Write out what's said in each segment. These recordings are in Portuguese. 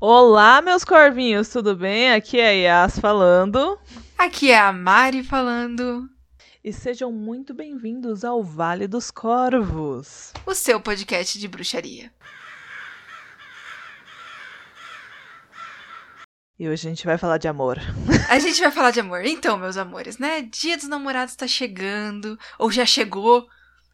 Olá, meus corvinhos, tudo bem? Aqui é a Yas falando. Aqui é a Mari falando. E sejam muito bem-vindos ao Vale dos Corvos, o seu podcast de bruxaria. E hoje a gente vai falar de amor. A gente vai falar de amor. Então, meus amores, né? Dia dos namorados tá chegando, ou já chegou.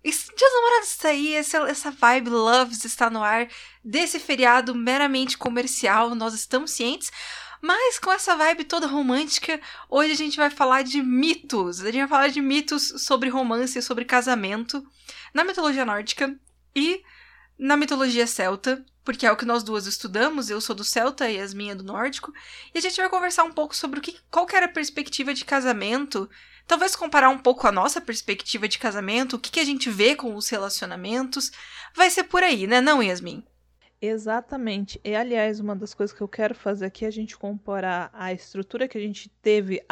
Dia dos namorados está aí, essa, essa vibe Loves está no ar desse feriado meramente comercial, nós estamos cientes. Mas com essa vibe toda romântica, hoje a gente vai falar de mitos. A gente vai falar de mitos sobre romance sobre casamento na mitologia nórdica e na mitologia celta porque é o que nós duas estudamos, eu sou do celta e Yasmin é do nórdico, e a gente vai conversar um pouco sobre o que, qual que era a perspectiva de casamento, talvez comparar um pouco a nossa perspectiva de casamento, o que, que a gente vê com os relacionamentos, vai ser por aí, né não, Yasmin? Exatamente. E, aliás, uma das coisas que eu quero fazer aqui é a gente comparar a estrutura que a gente teve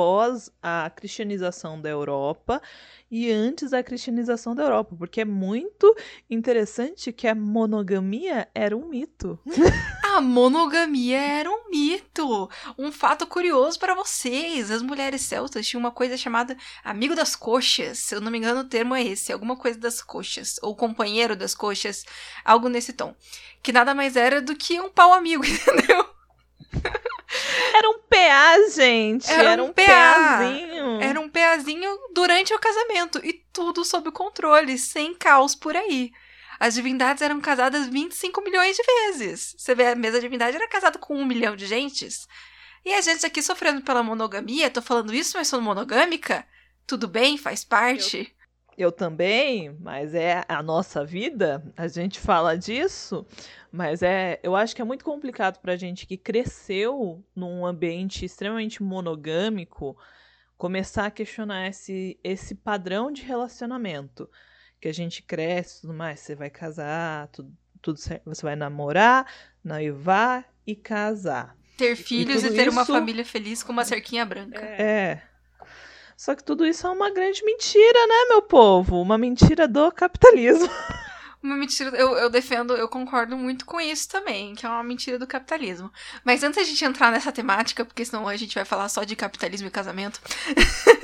após a cristianização da Europa e antes da cristianização da Europa, porque é muito interessante que a monogamia era um mito. A monogamia era um mito. Um fato curioso para vocês: as mulheres celtas tinham uma coisa chamada amigo das coxas. Se eu não me engano, o termo é esse, alguma coisa das coxas, ou companheiro das coxas, algo nesse tom. Que nada mais era do que um pau amigo, entendeu? Era um PA, gente. Era, era um, um PAzinho. Era um PAzinho durante o casamento. E tudo sob controle, sem caos por aí. As divindades eram casadas 25 milhões de vezes. Você vê, a mesa divindade era casada com um milhão de gentes. E a gente aqui sofrendo pela monogamia, tô falando isso, mas sou monogâmica? Tudo bem, faz parte. Eu, também, mas é a nossa vida, a gente fala disso. Mas é, eu acho que é muito complicado pra gente que cresceu num ambiente extremamente monogâmico começar a questionar esse, esse padrão de relacionamento. Que a gente cresce tudo mais, você vai casar, tudo, tudo certo, você vai namorar, noivar e casar. Ter filhos e, e ter isso... uma família feliz com uma cerquinha branca. É. Só que tudo isso é uma grande mentira, né, meu povo? Uma mentira do capitalismo. uma mentira. Eu, eu defendo, eu concordo muito com isso também, que é uma mentira do capitalismo. Mas antes a gente entrar nessa temática, porque senão a gente vai falar só de capitalismo e casamento.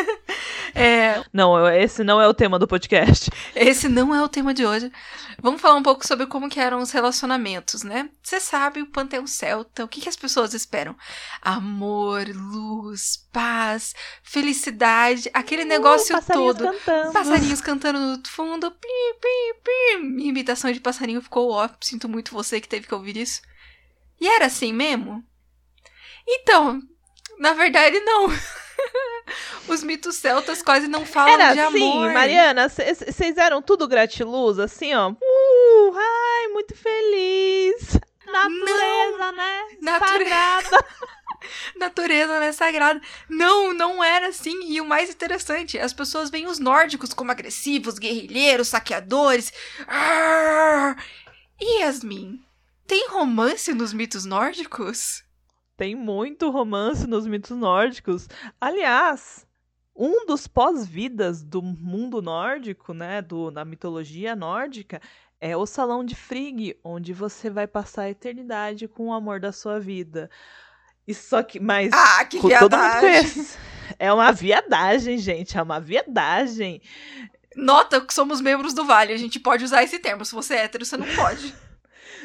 é... Não, esse não é o tema do podcast. Esse não é o tema de hoje. Vamos falar um pouco sobre como que eram os relacionamentos, né? Você sabe, o panteão celta, o que, que as pessoas esperam? Amor, luz, paz, felicidade, aquele uh, negócio passarinhos todo. Cantando. Passarinhos cantando no fundo. Pi, pi, pi. Minha imitação de passarinho ficou ó. Sinto muito você que teve que ouvir isso. E era assim mesmo? Então, na verdade, não. Os mitos celtas quase não falam Era de assim, amor. Mariana, vocês eram tudo gratiluz, assim, ó. Uh, ai, muito feliz. Natureza, não, né? Natureza. Sagrada. Natureza, né? Sagrada. Não, não era assim. E o mais interessante, as pessoas veem os nórdicos como agressivos, guerrilheiros, saqueadores. Arr! E Yasmin, tem romance nos mitos nórdicos? Tem muito romance nos mitos nórdicos. Aliás, um dos pós-vidas do mundo nórdico, né, do, da mitologia nórdica, é o Salão de Frigg, onde você vai passar a eternidade com o amor da sua vida. E só que, mas ah, que viadagem. É uma viadagem, gente, é uma viadagem. Nota que somos membros do Vale, a gente pode usar esse termo. Se você é hétero, você não pode.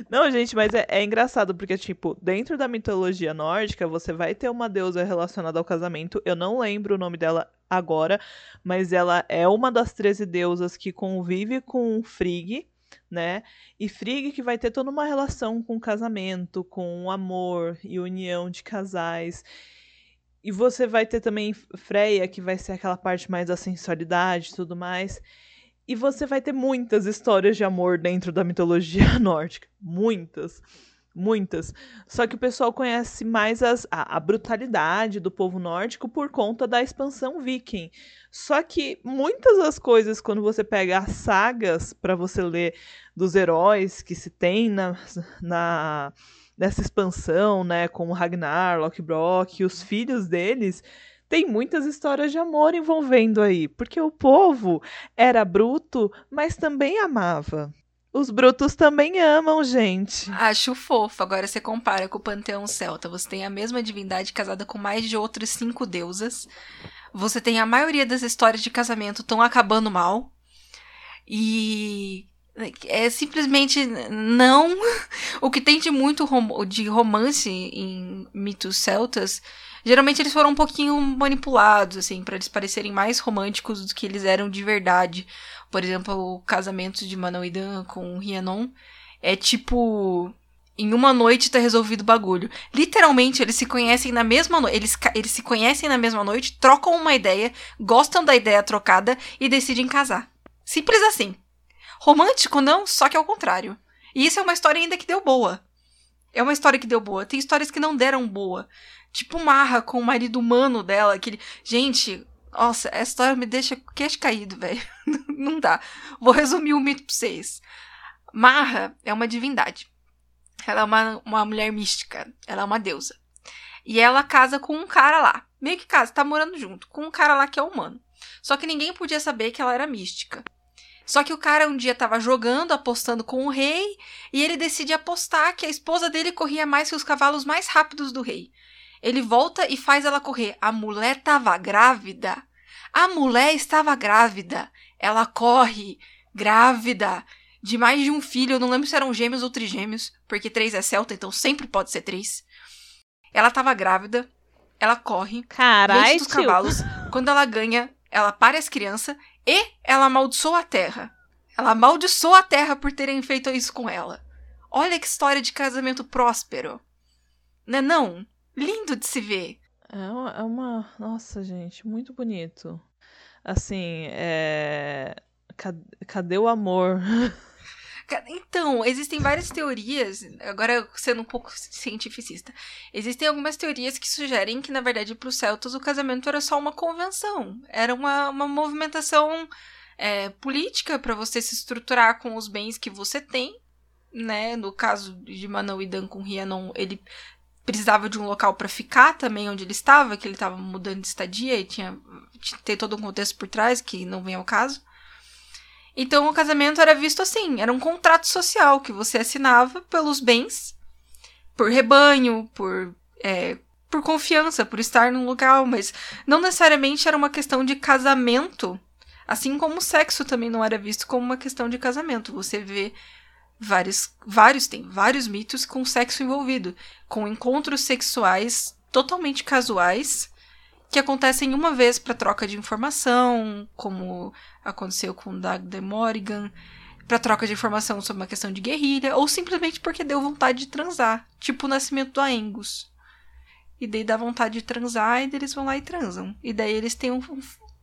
Não, gente, mas é, é, engraçado, porque, tipo, dentro da mitologia nórdica, você vai ter uma deusa relacionada ao casamento. Eu não lembro o nome dela agora, mas ela é uma das 13 deusas que convive com Frigg, né? E Frigg que vai ter toda uma relação com casamento, com amor e união de casais. E você vai ter também Freya, que vai ser aquela parte mais da sensualidade e tudo mais. E você vai ter muitas histórias de amor dentro da mitologia nórdica. Muitas. Muitas. Só que o pessoal conhece mais as, a, a, brutalidade do povo nórdico por conta da expansão viking. Só que muitas das coisas, quando você pega as sagas para você ler dos heróis que se tem na, na nessa expansão, né, como Ragnar, e os filhos deles, tem muitas histórias de amor envolvendo aí, porque o povo era bruto, mas também amava. Os brutos também amam, gente. Acho fofo. Agora você compara com o panteão celta. Você tem a mesma divindade casada com mais de outras cinco deusas. Você tem a maioria das histórias de casamento estão acabando mal. E é simplesmente não. O que tem de muito rom de romance em mitos celtas, geralmente eles foram um pouquinho manipulados, assim, para eles parecerem mais românticos do que eles eram de verdade. Por exemplo, o casamento de Manoidan com Rhiannon é tipo. Em uma noite tá resolvido o bagulho. Literalmente, eles se conhecem na mesma noite. Eles, eles se conhecem na mesma noite, trocam uma ideia, gostam da ideia trocada e decidem casar. Simples assim. Romântico não, só que ao contrário. E isso é uma história ainda que deu boa. É uma história que deu boa. Tem histórias que não deram boa. Tipo Marra com o marido humano dela, aquele. Gente, nossa, essa história me deixa queixo caído, velho. não dá. Vou resumir o mito pra vocês. Marra é uma divindade. Ela é uma, uma mulher mística. Ela é uma deusa. E ela casa com um cara lá. Meio que casa, tá morando junto. Com um cara lá que é humano. Só que ninguém podia saber que ela era mística. Só que o cara um dia tava jogando, apostando com o rei, e ele decide apostar que a esposa dele corria mais que os cavalos mais rápidos do rei. Ele volta e faz ela correr. A mulher tava grávida. A mulher estava grávida. Ela corre, grávida, de mais de um filho. Eu não lembro se eram gêmeos ou trigêmeos, porque três é celta, então sempre pode ser três. Ela tava grávida, ela corre, Carai, dos cavalos. Quando ela ganha, ela para as crianças e ela amaldiçoa a terra. Ela amaldiçoa a terra por terem feito isso com ela. Olha que história de casamento próspero. Não é não? Lindo de se ver. É uma, é uma... Nossa, gente, muito bonito. Assim, é... Cadê o amor? Então, existem várias teorias, agora sendo um pouco cientificista, existem algumas teorias que sugerem que, na verdade, para os celtas o casamento era só uma convenção, era uma, uma movimentação é, política para você se estruturar com os bens que você tem, né? No caso de Manauidan com Rhiannon, ele precisava de um local para ficar também onde ele estava, que ele estava mudando de estadia e tinha, tinha ter todo um contexto por trás que não vem ao caso. Então o casamento era visto assim, era um contrato social que você assinava pelos bens, por rebanho, por é, por confiança, por estar num lugar, mas não necessariamente era uma questão de casamento, assim como o sexo também não era visto como uma questão de casamento. Você vê vários, vários tem vários mitos com sexo envolvido, com encontros sexuais totalmente casuais que acontecem uma vez para troca de informação, como aconteceu com Doug de Morrigan, para troca de informação sobre uma questão de guerrilha, ou simplesmente porque deu vontade de transar, tipo o nascimento do Aengus. E daí dá vontade de transar e eles vão lá e transam. E daí eles têm um, um,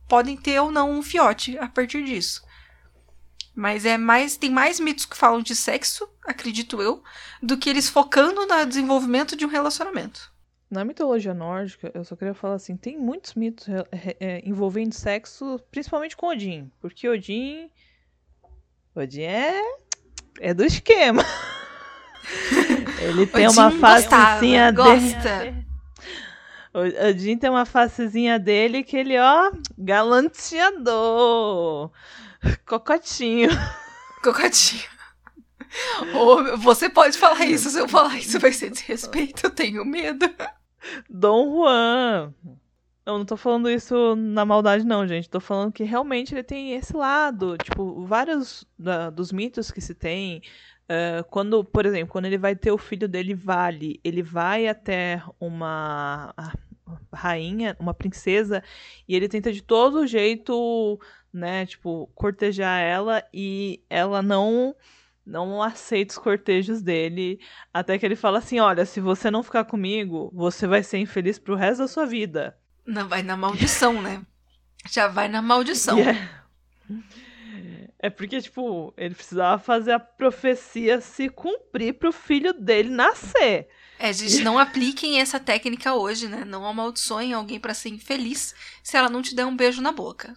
podem ter ou não um fiote a partir disso. Mas é mais tem mais mitos que falam de sexo, acredito eu, do que eles focando no desenvolvimento de um relacionamento. Na mitologia nórdica, eu só queria falar assim, tem muitos mitos é, envolvendo sexo, principalmente com Odin, porque Odin Odin é é do esquema. Ele tem Odin uma facezinha dele. Odin tem uma facezinha dele que ele, ó, galanteador. Cocotinho. Cocotinho. Ou você pode falar isso, se eu falar isso vai ser desrespeito, eu tenho medo. Dom Juan. Eu não tô falando isso na maldade, não, gente. Tô falando que realmente ele tem esse lado. Tipo, vários da, dos mitos que se tem. Uh, quando, por exemplo, quando ele vai ter o filho dele, Vale, ele vai até uma rainha, uma princesa, e ele tenta de todo jeito, né, tipo, cortejar ela e ela não não aceita os cortejos dele, até que ele fala assim: "Olha, se você não ficar comigo, você vai ser infeliz pro resto da sua vida". Não vai na maldição, né? Já vai na maldição. Yeah. É porque, tipo, ele precisava fazer a profecia se cumprir pro filho dele nascer. É, gente, não apliquem essa técnica hoje, né? Não amaldiçoem alguém para ser infeliz se ela não te der um beijo na boca.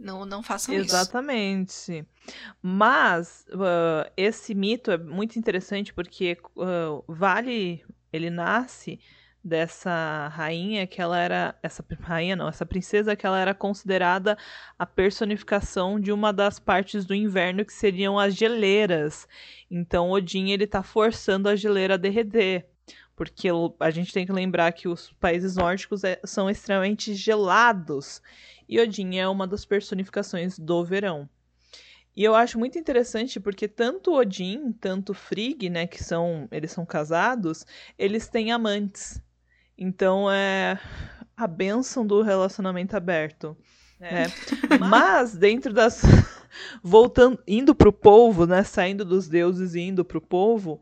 Não, não façam Exatamente. isso. Exatamente. Mas uh, esse mito é muito interessante porque uh, Vale ele nasce dessa rainha que ela era essa rainha não, essa princesa que ela era considerada a personificação de uma das partes do inverno que seriam as geleiras. Então Odin ele tá forçando a geleira a derreter, porque a gente tem que lembrar que os países nórdicos é, são extremamente gelados e Odin é uma das personificações do verão. E eu acho muito interessante porque tanto Odin, tanto Frigg, né, que são, eles são casados, eles têm amantes. Então é a bênção do relacionamento aberto. É. Né? Mas dentro das voltando, indo pro povo, né, saindo dos deuses e indo pro povo,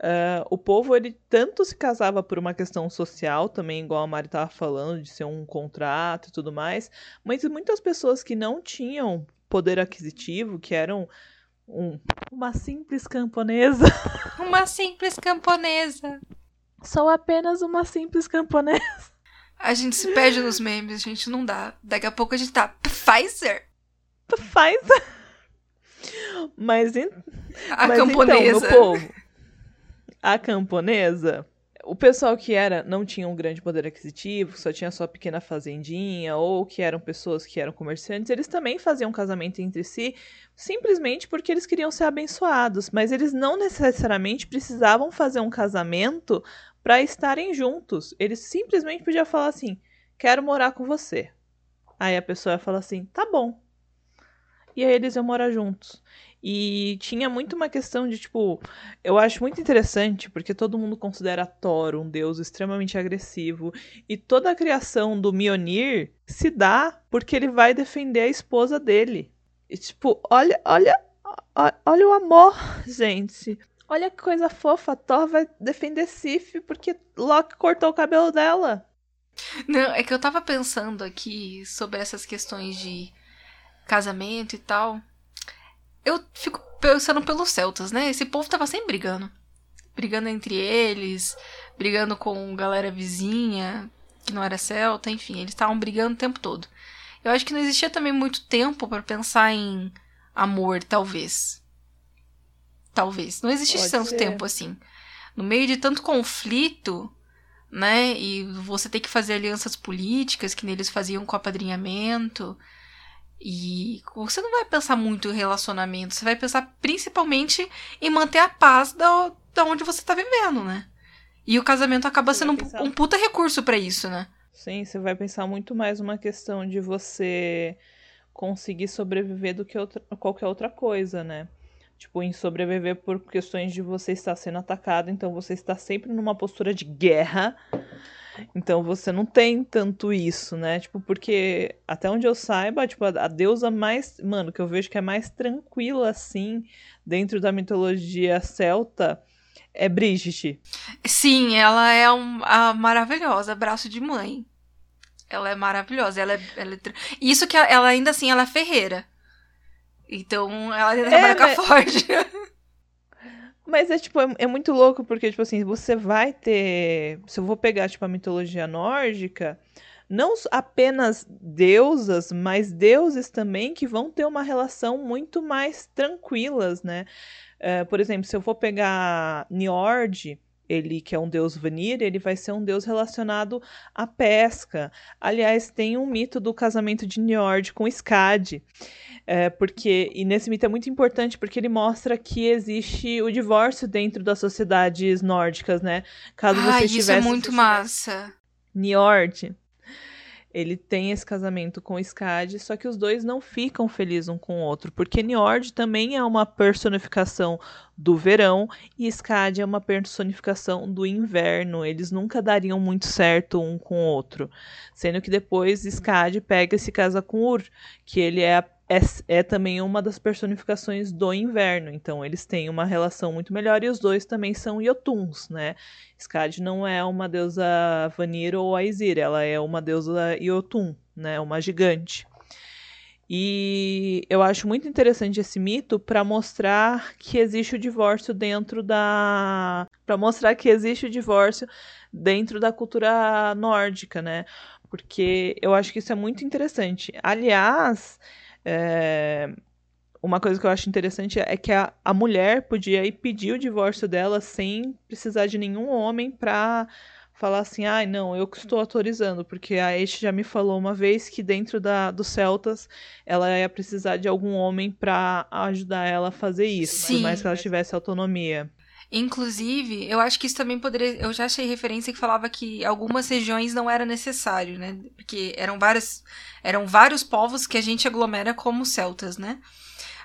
Uh, o povo ele tanto se casava por uma questão social, também igual a Mari estava falando, de ser um contrato e tudo mais, mas muitas pessoas que não tinham poder aquisitivo, que eram um, uma simples camponesa. Uma simples camponesa. Sou apenas uma simples camponesa. A gente se perde nos memes, a gente não dá. Daqui a pouco a gente tá Pfizer. Pfizer. Mas, in... a Mas camponesa. então, no povo, a camponesa o pessoal que era não tinha um grande poder aquisitivo, só tinha sua pequena fazendinha, ou que eram pessoas que eram comerciantes, eles também faziam casamento entre si, simplesmente porque eles queriam ser abençoados, mas eles não necessariamente precisavam fazer um casamento para estarem juntos. Eles simplesmente podiam falar assim: "Quero morar com você". Aí a pessoa ia falar assim: "Tá bom". E aí eles iam morar juntos. E tinha muito uma questão de, tipo, eu acho muito interessante, porque todo mundo considera Thor um deus extremamente agressivo, e toda a criação do Mjolnir se dá porque ele vai defender a esposa dele. E, tipo, olha, olha, olha o amor, gente. Olha que coisa fofa, Thor vai defender Sif porque Loki cortou o cabelo dela. Não, é que eu tava pensando aqui sobre essas questões de casamento e tal eu fico pensando pelos celtas, né? Esse povo tava sempre brigando. Brigando entre eles, brigando com galera vizinha, que não era celta, enfim, eles estavam brigando o tempo todo. Eu acho que não existia também muito tempo para pensar em amor, talvez. Talvez. Não existe tanto ser. tempo assim. No meio de tanto conflito, né? E você tem que fazer alianças políticas, que neles faziam com apadrinhamento. E você não vai pensar muito em relacionamento, você vai pensar principalmente em manter a paz da, da onde você tá vivendo, né? E o casamento acaba você sendo pensar... um, um puta recurso para isso, né? Sim, você vai pensar muito mais uma questão de você conseguir sobreviver do que outra, qualquer outra coisa, né? Tipo, em sobreviver por questões de você estar sendo atacado, então você está sempre numa postura de guerra então você não tem tanto isso, né? Tipo, porque até onde eu saiba, tipo, a, a deusa mais, mano, que eu vejo que é mais tranquila assim dentro da mitologia celta é Brigitte. Sim, ela é um, a maravilhosa, braço de mãe. Ela é maravilhosa, ela é, ela é... isso que ela ainda assim ela é ferreira. Então ela ainda é, trabalha com a Ford. Mas é tipo, é, é, muito louco, porque, tipo assim, você vai ter. Se eu vou pegar, tipo, a mitologia nórdica, não apenas deusas, mas deuses também que vão ter uma relação muito mais tranquilas, né? Uh, por exemplo, se eu for pegar Njord, ele que é um deus Vanir, ele vai ser um deus relacionado à pesca. Aliás, tem um mito do casamento de Njord com Skadi. É, porque, e nesse mito é muito importante porque ele mostra que existe o divórcio dentro das sociedades nórdicas, né? Caso ah, você isso tivesse, é muito massa. Njord, ele tem esse casamento com Skadi, só que os dois não ficam felizes um com o outro, porque Njord também é uma personificação do verão e Skadi é uma personificação do inverno. Eles nunca dariam muito certo um com o outro. Sendo que depois Skadi pega e se casa com Ur, que ele é a é, é também uma das personificações do inverno. Então eles têm uma relação muito melhor e os dois também são Yotuns, né? Skadi não é uma deusa Vanir ou Aesir, ela é uma deusa Yotun, né? Uma gigante. E eu acho muito interessante esse mito para mostrar que existe o divórcio dentro da. para mostrar que existe o divórcio dentro da cultura nórdica, né? Porque eu acho que isso é muito interessante. Aliás, é... Uma coisa que eu acho interessante é que a, a mulher podia ir pedir o divórcio dela sem precisar de nenhum homem para falar assim, ai, ah, não, eu que estou autorizando, porque a Eish já me falou uma vez que dentro da, dos Celtas ela ia precisar de algum homem para ajudar ela a fazer isso, Sim. por mais que ela tivesse autonomia. Inclusive, eu acho que isso também poderia. Eu já achei referência que falava que algumas regiões não era necessário, né? Porque eram várias, eram vários povos que a gente aglomera como celtas, né?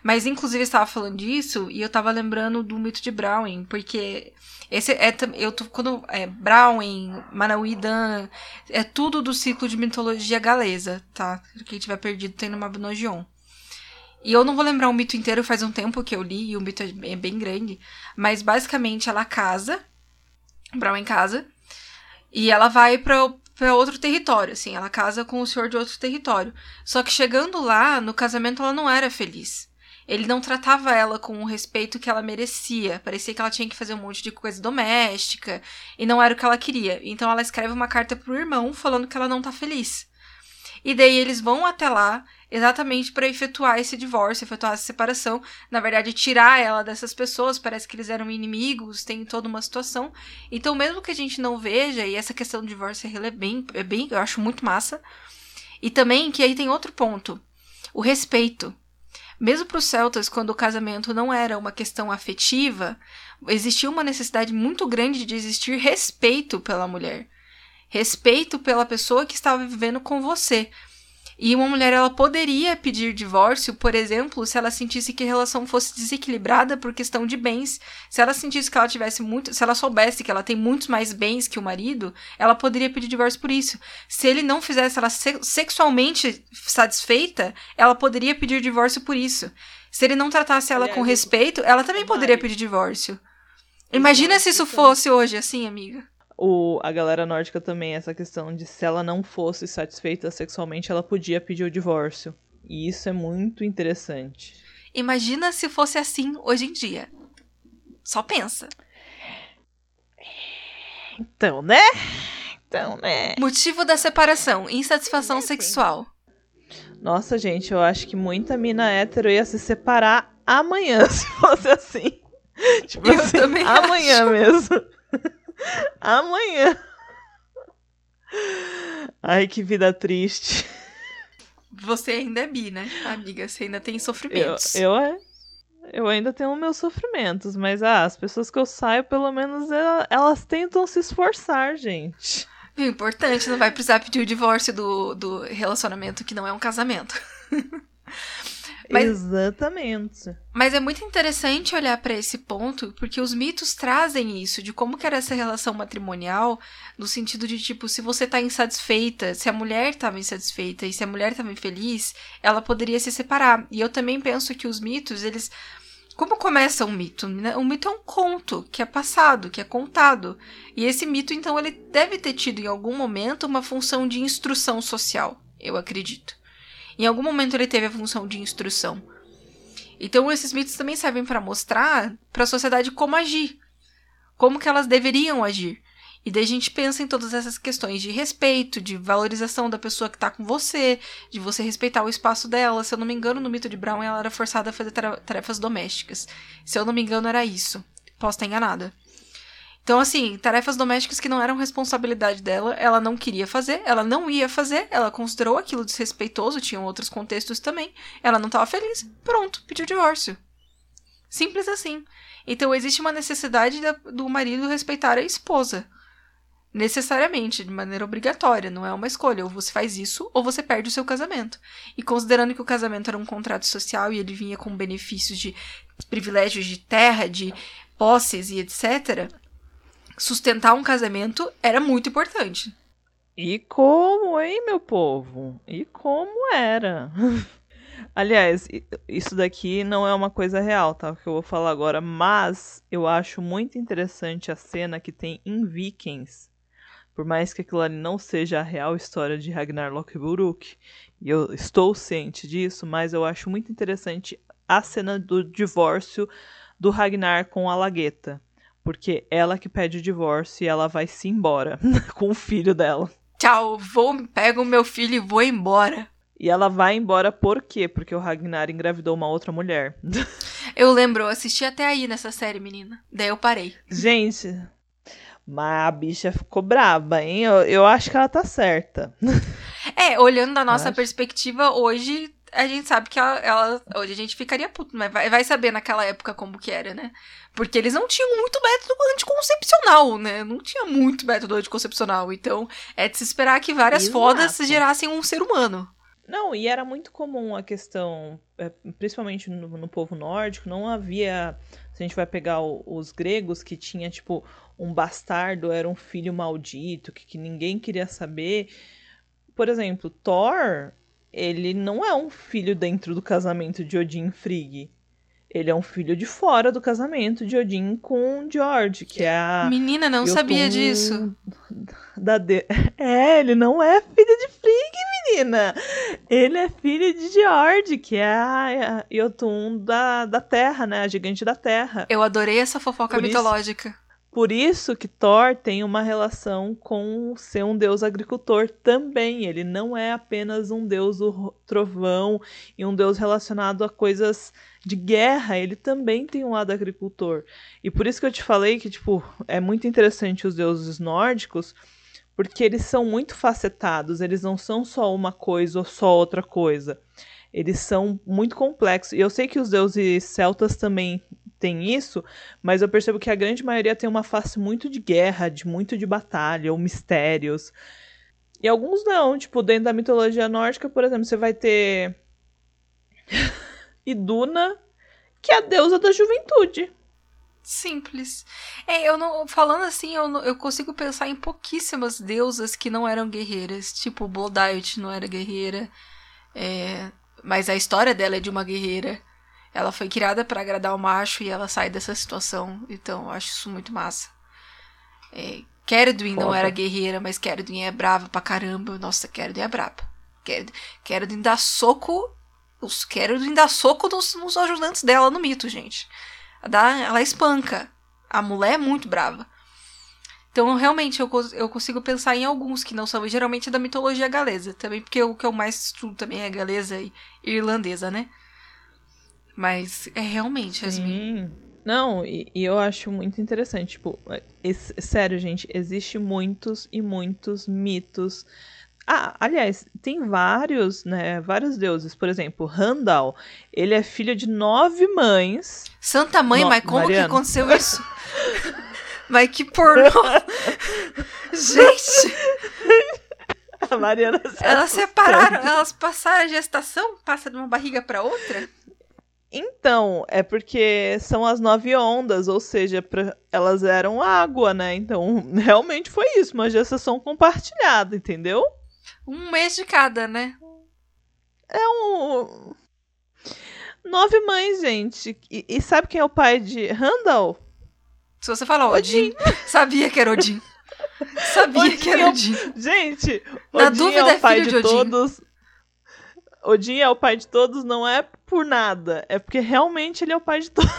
Mas, inclusive, estava falando disso e eu estava lembrando do mito de Browning, porque esse é eu tô, quando é Browning, Manauí Dan, é tudo do ciclo de mitologia galesa, tá? Quem tiver perdido tem no Mabinogion. E eu não vou lembrar o mito inteiro, faz um tempo que eu li, e o mito é bem grande. Mas basicamente ela casa, Brown casa, e ela vai para outro território, assim, ela casa com o senhor de outro território. Só que chegando lá, no casamento ela não era feliz. Ele não tratava ela com o respeito que ela merecia. Parecia que ela tinha que fazer um monte de coisa doméstica e não era o que ela queria. Então ela escreve uma carta pro irmão falando que ela não tá feliz. E daí eles vão até lá exatamente para efetuar esse divórcio, efetuar essa separação, na verdade tirar ela dessas pessoas, parece que eles eram inimigos, tem toda uma situação. Então, mesmo que a gente não veja, e essa questão do divórcio é bem, é bem, eu acho muito massa. E também que aí tem outro ponto, o respeito. Mesmo para os celtas, quando o casamento não era uma questão afetiva, existia uma necessidade muito grande de existir respeito pela mulher. Respeito pela pessoa que estava vivendo com você. E uma mulher ela poderia pedir divórcio, por exemplo, se ela sentisse que a relação fosse desequilibrada por questão de bens. Se ela sentisse que ela tivesse muito, se ela soubesse que ela tem muitos mais bens que o marido, ela poderia pedir divórcio por isso. Se ele não fizesse ela sexualmente satisfeita, ela poderia pedir divórcio por isso. Se ele não tratasse ela com respeito, ela também poderia pedir divórcio. Imagina se isso fosse hoje assim, amiga o, a galera nórdica também, essa questão de se ela não fosse satisfeita sexualmente, ela podia pedir o divórcio. E isso é muito interessante. Imagina se fosse assim hoje em dia. Só pensa. Então, né? Então, né? Motivo da separação: insatisfação sexual. Nossa, gente, eu acho que muita mina hétero ia se separar amanhã se fosse assim. Tipo eu assim, amanhã acho. mesmo. Amanhã. Ai, que vida triste. Você ainda é bi, né, amiga? Você ainda tem sofrimentos. Eu, eu, é, eu ainda tenho meus sofrimentos, mas ah, as pessoas que eu saio, pelo menos elas, elas tentam se esforçar, gente. O importante, não vai precisar pedir o divórcio do, do relacionamento que não é um casamento. Mas, Exatamente. Mas é muito interessante olhar para esse ponto, porque os mitos trazem isso, de como que era essa relação matrimonial, no sentido de, tipo, se você tá insatisfeita, se a mulher estava insatisfeita e se a mulher estava infeliz, ela poderia se separar. E eu também penso que os mitos, eles. Como começa um mito? Né? Um mito é um conto que é passado, que é contado. E esse mito, então, ele deve ter tido em algum momento uma função de instrução social, eu acredito. Em algum momento ele teve a função de instrução. Então esses mitos também servem para mostrar para a sociedade como agir, como que elas deveriam agir. E daí a gente pensa em todas essas questões de respeito, de valorização da pessoa que está com você, de você respeitar o espaço dela. Se eu não me engano, no mito de Brown ela era forçada a fazer tarefas domésticas. Se eu não me engano, era isso. Posso estar enganada. Então, assim, tarefas domésticas que não eram responsabilidade dela, ela não queria fazer, ela não ia fazer, ela considerou aquilo desrespeitoso, tinham outros contextos também, ela não estava feliz, pronto, pediu divórcio. Simples assim. Então, existe uma necessidade do marido respeitar a esposa. Necessariamente, de maneira obrigatória, não é uma escolha. Ou você faz isso, ou você perde o seu casamento. E considerando que o casamento era um contrato social e ele vinha com benefícios de privilégios de terra, de posses e etc., sustentar um casamento era muito importante. E como, hein, meu povo? E como era? Aliás, isso daqui não é uma coisa real, tá? O que eu vou falar agora, mas eu acho muito interessante a cena que tem em Vikings. Por mais que aquilo ali não seja a real história de Ragnar Lothbrok, e eu estou ciente disso, mas eu acho muito interessante a cena do divórcio do Ragnar com a Lagueta. Porque ela que pede o divórcio e ela vai se embora com o filho dela. Tchau, vou, pego o meu filho e vou embora. E ela vai embora por quê? Porque o Ragnar engravidou uma outra mulher. Eu lembro, eu assisti até aí nessa série, menina. Daí eu parei. Gente, Mas a bicha ficou braba, hein? Eu, eu acho que ela tá certa. É, olhando da nossa perspectiva, hoje a gente sabe que ela, ela, Hoje a gente ficaria puto, mas vai, vai saber naquela época como que era, né? Porque eles não tinham muito método anticoncepcional, né? Não tinha muito método anticoncepcional. Então, é de se esperar que várias Exato. fodas gerassem um ser humano. Não, e era muito comum a questão, é, principalmente no, no povo nórdico, não havia. Se a gente vai pegar o, os gregos, que tinha, tipo, um bastardo, era um filho maldito, que, que ninguém queria saber. Por exemplo, Thor, ele não é um filho dentro do casamento de Odin e Frigg. Ele é um filho de fora do casamento de Odin com George, que é a. Menina, não sabia disso. Da de... É, ele não é filho de Frigg, menina. Ele é filho de George, que é a Yotun da, da Terra, né? A gigante da Terra. Eu adorei essa fofoca Por mitológica. Isso... Por isso que Thor tem uma relação com ser um deus agricultor também. Ele não é apenas um deus do trovão e um deus relacionado a coisas de guerra, ele também tem um lado agricultor. E por isso que eu te falei que, tipo, é muito interessante os deuses nórdicos, porque eles são muito facetados, eles não são só uma coisa ou só outra coisa. Eles são muito complexos. E eu sei que os deuses celtas também têm isso, mas eu percebo que a grande maioria tem uma face muito de guerra, de muito de batalha, ou mistérios. E alguns não, tipo, dentro da mitologia nórdica, por exemplo, você vai ter Iduna, que é a deusa da juventude. Simples. É, eu não. Falando assim, eu, eu consigo pensar em pouquíssimas deusas que não eram guerreiras. Tipo, Bloodite não era guerreira. É, mas a história dela é de uma guerreira. Ela foi criada para agradar o macho e ela sai dessa situação. Então, eu acho isso muito massa. É, Keredwin não era guerreira, mas Keredwin é brava pra caramba. Nossa, Keredwin é brava. Keredwin dá soco os Kerodin dá soco nos, nos ajudantes dela no mito, gente. Dá, ela espanca. A mulher é muito brava. Então, realmente, eu, eu consigo pensar em alguns que não são, geralmente da mitologia galesa. Também porque o que eu mais estudo também é galesa e irlandesa, né? Mas é realmente, as Sim. Não, e, e, eu acho muito interessante. Tipo, esse, sério, gente, existe muitos e muitos mitos ah, aliás, tem vários, né, vários deuses. Por exemplo, Randall, ele é filho de nove mães. Santa mãe, no... mas como Mariano. que aconteceu isso? mas que pornô! Gente! A Mariana Elas separaram, elas passaram a gestação? Passa de uma barriga para outra? Então, é porque são as nove ondas, ou seja, pra, elas eram água, né? Então, realmente foi isso, uma gestação compartilhada, entendeu? Um mês de cada, né? É um. Nove mães, gente. E, e sabe quem é o pai de Randall? Se você falar Odin, Odin. sabia que era Odin. Sabia Odin que era é Odin. Gente, Na Odin dúvida é o pai é de, de todos. Odin é o pai de todos, não é por nada. É porque realmente ele é o pai de todos.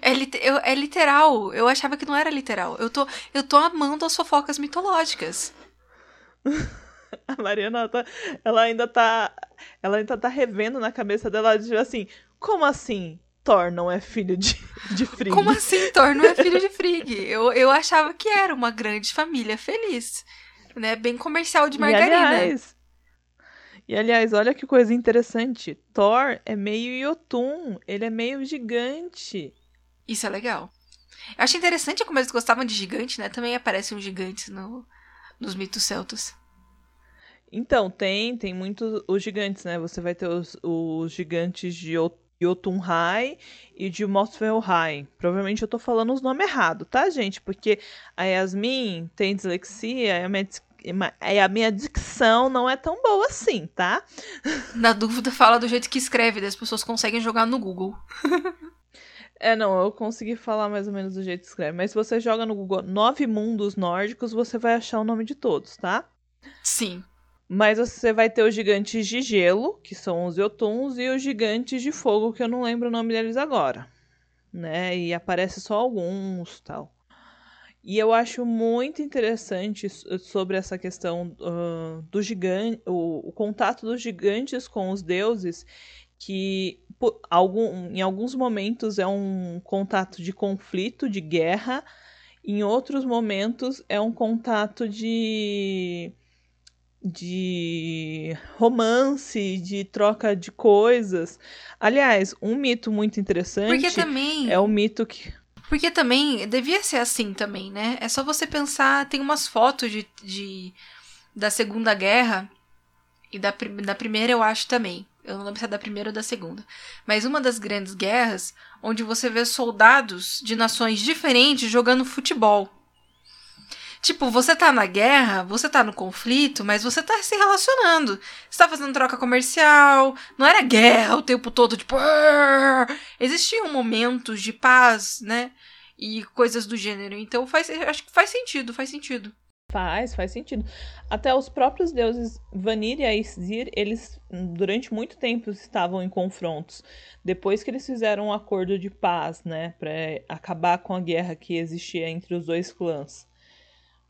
É, lit eu, é literal. Eu achava que não era literal. Eu tô, eu tô amando as fofocas mitológicas. A Mariana, ela, tá, ela ainda tá. Ela ainda tá revendo na cabeça dela, assim, como assim? Thor não é filho de, de Frigg. Como assim Thor não é filho de Frigg? Eu, eu achava que era uma grande família feliz. Né? Bem comercial de margarina. E aliás, e aliás, olha que coisa interessante. Thor é meio Yotun. Ele é meio gigante. Isso é legal. Eu acho interessante como eles gostavam de gigante, né? Também aparecem um gigantes no, nos mitos celtas. Então, tem, tem muitos os gigantes, né? Você vai ter os, os gigantes de Jotunheim e de Muspelheim. Provavelmente eu tô falando os nomes errados, tá, gente? Porque a Yasmin tem dislexia a minha, a minha dicção não é tão boa assim, tá? Na dúvida, fala do jeito que escreve, as pessoas conseguem jogar no Google. É, não, eu consegui falar mais ou menos do jeito que escreve. Mas se você joga no Google Nove Mundos Nórdicos, você vai achar o nome de todos, tá? Sim. Mas você vai ter os gigantes de gelo, que são os Jotuns, e os gigantes de fogo, que eu não lembro o nome deles agora. Né? E aparece só alguns tal. E eu acho muito interessante sobre essa questão uh, do gigante, o, o, contato dos gigantes com os deuses, que algum, em alguns momentos é um contato de conflito, de guerra, Em outros momentos é um contato de de romance, de troca de coisas. Aliás, um mito muito interessante Porque também é o mito que porque também devia ser assim também, né? É só você pensar, tem umas fotos de, de da Segunda Guerra e da, da primeira eu acho também. Eu não lembro se é da primeira ou da segunda. Mas uma das grandes guerras, onde você vê soldados de nações diferentes jogando futebol. Tipo, você tá na guerra, você tá no conflito, mas você tá se relacionando. Você tá fazendo troca comercial. Não era guerra o tempo todo, tipo. Existiam momentos de paz, né? E coisas do gênero. Então faz, acho que faz sentido, faz sentido. Faz, faz sentido. Até os próprios deuses Vanir e Aesir, eles durante muito tempo estavam em confrontos. Depois que eles fizeram um acordo de paz, né, para acabar com a guerra que existia entre os dois clãs.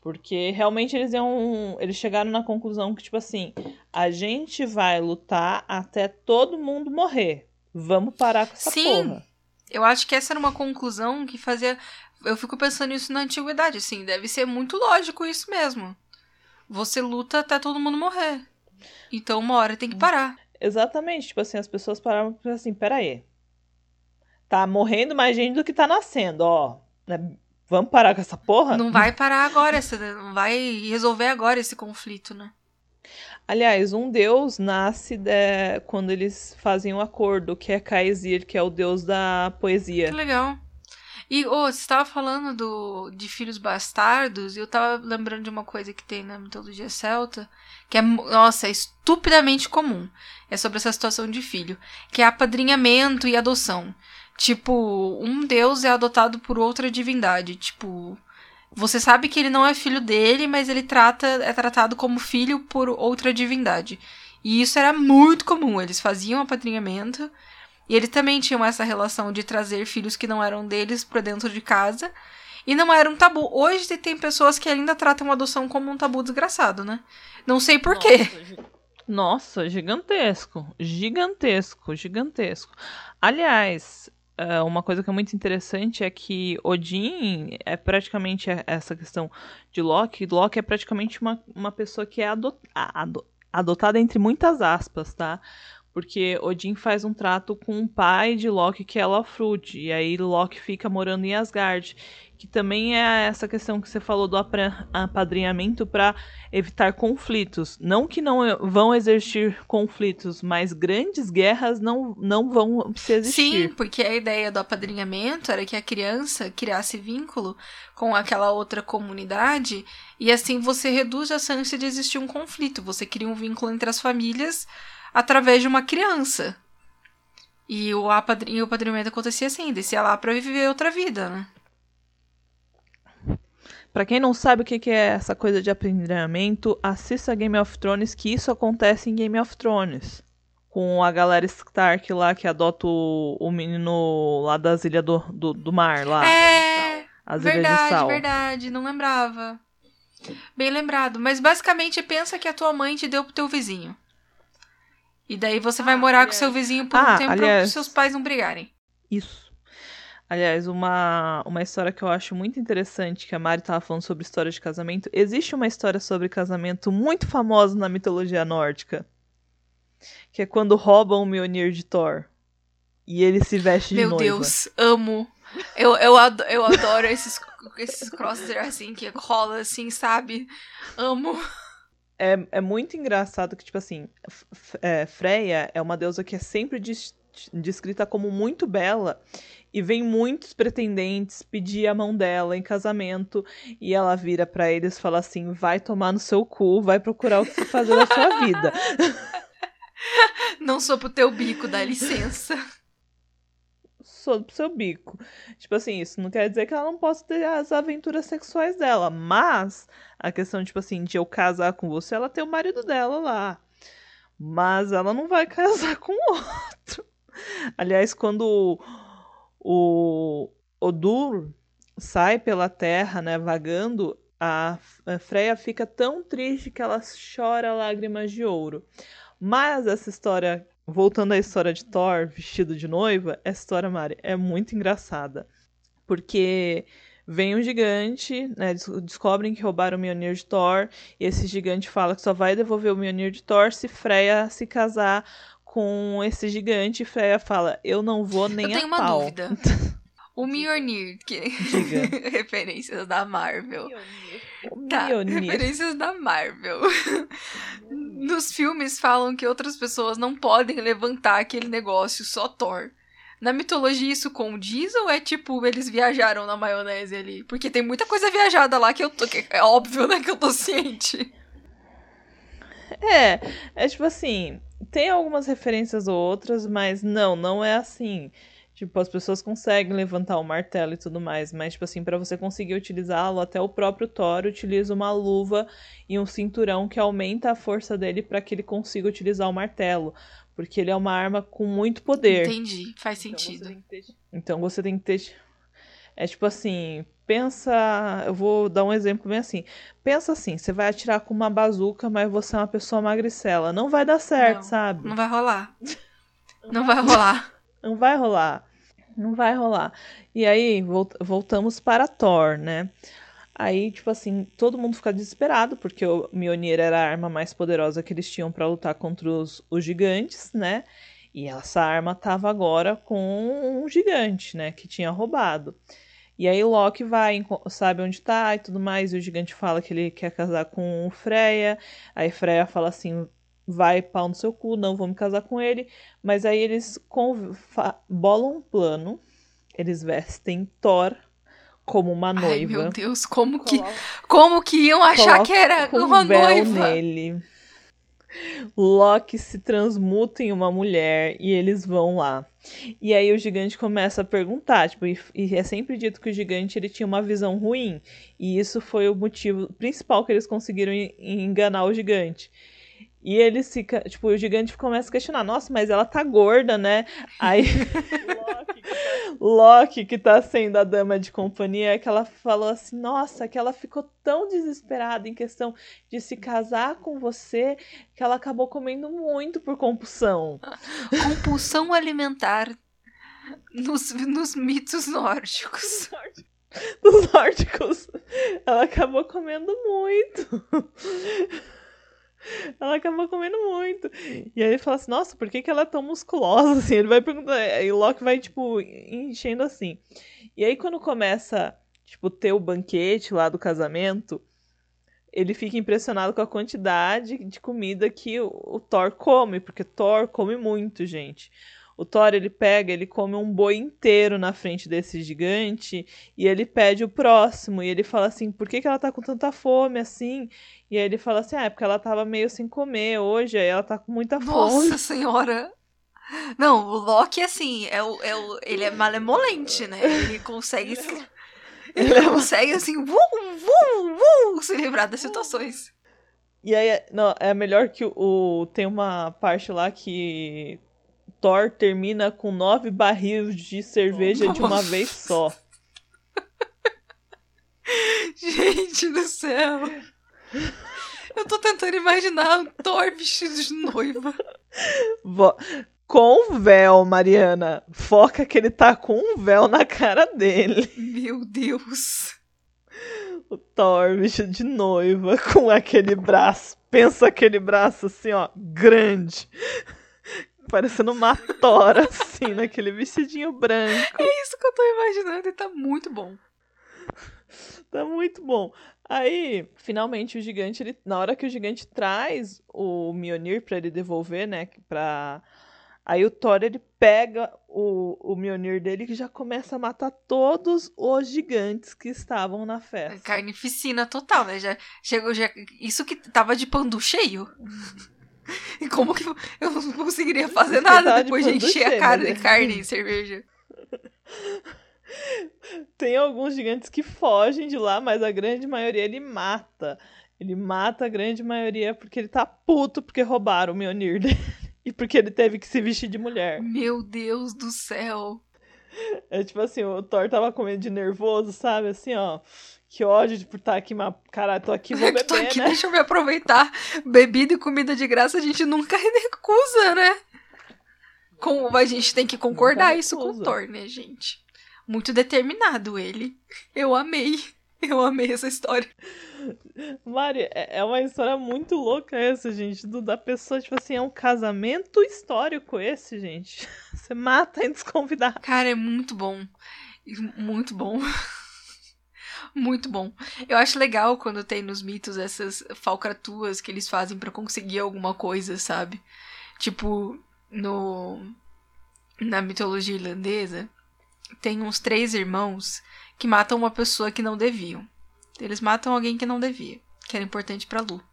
Porque realmente eles iam. Eles chegaram na conclusão que, tipo assim, a gente vai lutar até todo mundo morrer. Vamos parar com essa Sim. porra. Eu acho que essa era uma conclusão que fazia. Eu fico pensando isso na antiguidade, assim. Deve ser muito lógico isso mesmo. Você luta até todo mundo morrer. Então uma hora tem que parar. Exatamente. Tipo assim, as pessoas paravam e assim, peraí. Tá morrendo mais gente do que tá nascendo, ó. Né? Vamos parar com essa porra? Não vai parar agora, não vai resolver agora esse conflito, né? Aliás, um deus nasce de... quando eles fazem um acordo, que é Kaesir, que é o deus da poesia. Que legal. E oh, você estava falando do, de filhos bastardos, e eu estava lembrando de uma coisa que tem na mitologia celta, que é, nossa, é estupidamente comum. É sobre essa situação de filho, que é apadrinhamento e adoção. Tipo, um deus é adotado por outra divindade. Tipo, você sabe que ele não é filho dele, mas ele trata é tratado como filho por outra divindade. E isso era muito comum. Eles faziam apadrinhamento. E eles também tinham essa relação de trazer filhos que não eram deles para dentro de casa. E não era um tabu. Hoje tem pessoas que ainda tratam a adoção como um tabu desgraçado, né? Não sei porquê. Nossa, gigantesco. Gigantesco, gigantesco. Aliás, Uh, uma coisa que é muito interessante é que Odin é praticamente essa questão de Loki. Loki é praticamente uma, uma pessoa que é adot, ado, adotada entre muitas aspas, tá? Porque Odin faz um trato com o pai de Loki, que é Lofrud, e aí Loki fica morando em Asgard que também é essa questão que você falou do apadrinhamento para evitar conflitos. Não que não vão existir conflitos, mas grandes guerras não, não vão se existir. Sim, porque a ideia do apadrinhamento era que a criança criasse vínculo com aquela outra comunidade e assim você reduz a chance de existir um conflito. Você cria um vínculo entre as famílias através de uma criança. E o, apadrinhamento acontecia assim, descia lá para viver outra vida, né? Para quem não sabe o que é essa coisa de aprendimento, assista Game of Thrones, que isso acontece em Game of Thrones. Com a galera Stark lá que adota o, o menino lá das Ilhas do, do, do Mar, lá. É, As verdade, verdade, não lembrava. Bem lembrado. Mas basicamente pensa que a tua mãe te deu pro teu vizinho. E daí você vai ah, morar aliás. com seu vizinho por ah, um tempo aliás, para seus pais não brigarem. Isso. Aliás, uma, uma história que eu acho muito interessante, que a Mari estava falando sobre história de casamento. Existe uma história sobre casamento muito famosa na mitologia nórdica. Que é quando roubam o Mjolnir de Thor. E ele se veste Meu de noiva. Meu Deus, amo. Eu, eu, adoro, eu adoro esses, esses crosser assim, que rola assim, sabe? Amo. É, é muito engraçado que, tipo assim, é, Freya é uma deusa que é sempre descrita como muito bela e vem muitos pretendentes pedir a mão dela em casamento e ela vira para eles e fala assim: "Vai tomar no seu cu, vai procurar o que fazer da sua vida". Não sou pro teu bico, dá licença. Sou pro seu bico. Tipo assim, isso não quer dizer que ela não possa ter as aventuras sexuais dela, mas a questão, tipo assim, de eu casar com você, ela tem o marido dela lá. Mas ela não vai casar com outro. Aliás, quando o Odur sai pela terra, né, vagando, a Freya fica tão triste que ela chora lágrimas de ouro. Mas essa história, voltando à história de Thor vestido de noiva, essa história, Mari, é muito engraçada. Porque vem um gigante, né? Descobrem que roubaram o Mjolnir de Thor. E esse gigante fala que só vai devolver o Mjolnir de Thor se Freya se casar com esse gigante. E Freya fala: Eu não vou nem Eu tenho a uma pau. dúvida. O Mjolnir, que referências da Marvel. O Tá, Mjolnir. referências da Marvel. Nos filmes falam que outras pessoas não podem levantar aquele negócio, só Thor. Na mitologia isso condiz ou é tipo, eles viajaram na maionese ali? Porque tem muita coisa viajada lá que eu tô. que é óbvio, né, que eu tô ciente. É, é tipo assim, tem algumas referências ou outras, mas não, não é assim. Tipo, as pessoas conseguem levantar o martelo e tudo mais, mas, tipo assim, pra você conseguir utilizá-lo, até o próprio Thor utiliza uma luva e um cinturão que aumenta a força dele pra que ele consiga utilizar o martelo. Porque ele é uma arma com muito poder. Entendi, faz Então você sentido. tem que ter- Então você tem que ter. É tipo assim, pensa. Eu vou dar um exemplo bem assim. Pensa assim, você vai atirar com uma bazuca, mas você é uma pessoa magricela. Não vai dar certo, Não, sabe? Não vai rolar. Não vai rolar. Não vai rolar. Não vai rolar. E aí, volt- voltamos para Thor, né? Aí, tipo assim, todo mundo fica desesperado, porque o Mjolnir era a arma mais poderosa que eles tinham para lutar contra os, os gigantes, né? E essa arma tava agora com um gigante, né? Que tinha roubado. E aí Loki vai, sabe onde tá e tudo mais, e o gigante fala que ele quer casar com Freya. Aí Freya fala assim: vai pau no seu cu, não vou me casar com ele. Mas aí eles bolam um plano, eles vestem Thor como uma Ai, noiva. meu Deus, como que, como que iam achar que era um uma noiva? nele. Loki se transmuta em uma mulher e eles vão lá. E aí o gigante começa a perguntar, tipo, e, e é sempre dito que o gigante ele tinha uma visão ruim, e isso foi o motivo principal que eles conseguiram en- enganar o gigante. E eles fica, tipo, o gigante começa a questionar, nossa, mas ela tá gorda, né? Aí Loki, que tá sendo a dama de companhia, é que ela falou assim: Nossa, que ela ficou tão desesperada em questão de se casar com você que ela acabou comendo muito por compulsão. Compulsão alimentar nos, nos mitos nórdicos. Dos nórdicos. Ela acabou comendo muito. Ela acabou comendo muito. E aí ele fala assim, nossa, por que, que ela é tão musculosa? Assim, ele vai perguntar. E o Loki vai, tipo, enchendo assim. E aí, quando começa, tipo, ter o banquete lá do casamento, ele fica impressionado com a quantidade de comida que o, o Thor come, porque Thor come muito, gente. O Thor, ele pega, ele come um boi inteiro na frente desse gigante e ele pede o próximo. E ele fala assim, por que, que ela tá com tanta fome assim? E aí ele fala assim, ah, é porque ela tava meio sem comer hoje, aí ela tá com muita fome. Nossa senhora! Não, o Loki, assim, é o, é o, ele é malemolente, né? Ele consegue. se- Ele Ele é consegue, assim, vum, vum, vum, se livrar das situações. E aí, é- não, é melhor que o- Tem uma parte lá que Thor termina com nove barris de cerveja de uma Nossa. vez só. Gente do céu! Eu tô tentando imaginar o Thor vestido de noiva. Vo- Com véu, Mariana. Foca que ele tá com um véu na cara dele. Meu Deus! O Thor vestido de noiva com aquele braço. Pensa aquele braço assim, ó, grande. Parecendo uma tora, assim, naquele vestidinho branco. É isso que eu tô imaginando e tá muito bom. Tá muito bom. Aí, finalmente, o gigante, ele, na hora que o gigante traz o Mjolnir pra ele devolver, né, pra... Aí o Thor, ele pega o, o Mjolnir dele e já começa a matar todos os gigantes que estavam na festa. Carnificina total, né? Já chegou, já, isso que tava de pandu cheio. E como que eu não conseguiria fazer nada de depois de encher a cheio, cara de é- carne e cerveja? Tem alguns gigantes que fogem de lá, mas a grande maioria ele mata. Ele mata a grande maioria porque ele tá puto porque roubaram o Mjolnir dele. E porque ele teve que se vestir de mulher. Meu Deus do céu. É tipo assim, o Thor tava com medo de nervoso, sabe? Assim, ó. Que ódio de por estar aqui, mas caralho, tô aqui, vou Eu tô beber, aqui, né? deixa eu me aproveitar. Bebida e comida de graça a gente nunca recusa, né? Com, a gente tem que concordar isso com o. Thor, né, gente? Muito determinado ele. Eu amei. Eu amei essa história. Mari, é, é uma história muito louca essa, gente. Do, da pessoa, tipo assim, é um casamento histórico esse, gente. Você mata em desconvidar. Cara, é muito bom. Muito bom. Muito bom. Eu acho legal quando tem nos mitos essas falcatuas que eles fazem para conseguir alguma coisa, sabe? Tipo, no na mitologia irlandesa, tem uns três irmãos que matam uma pessoa que não deviam. Eles matam alguém que não devia, que era importante para Lu.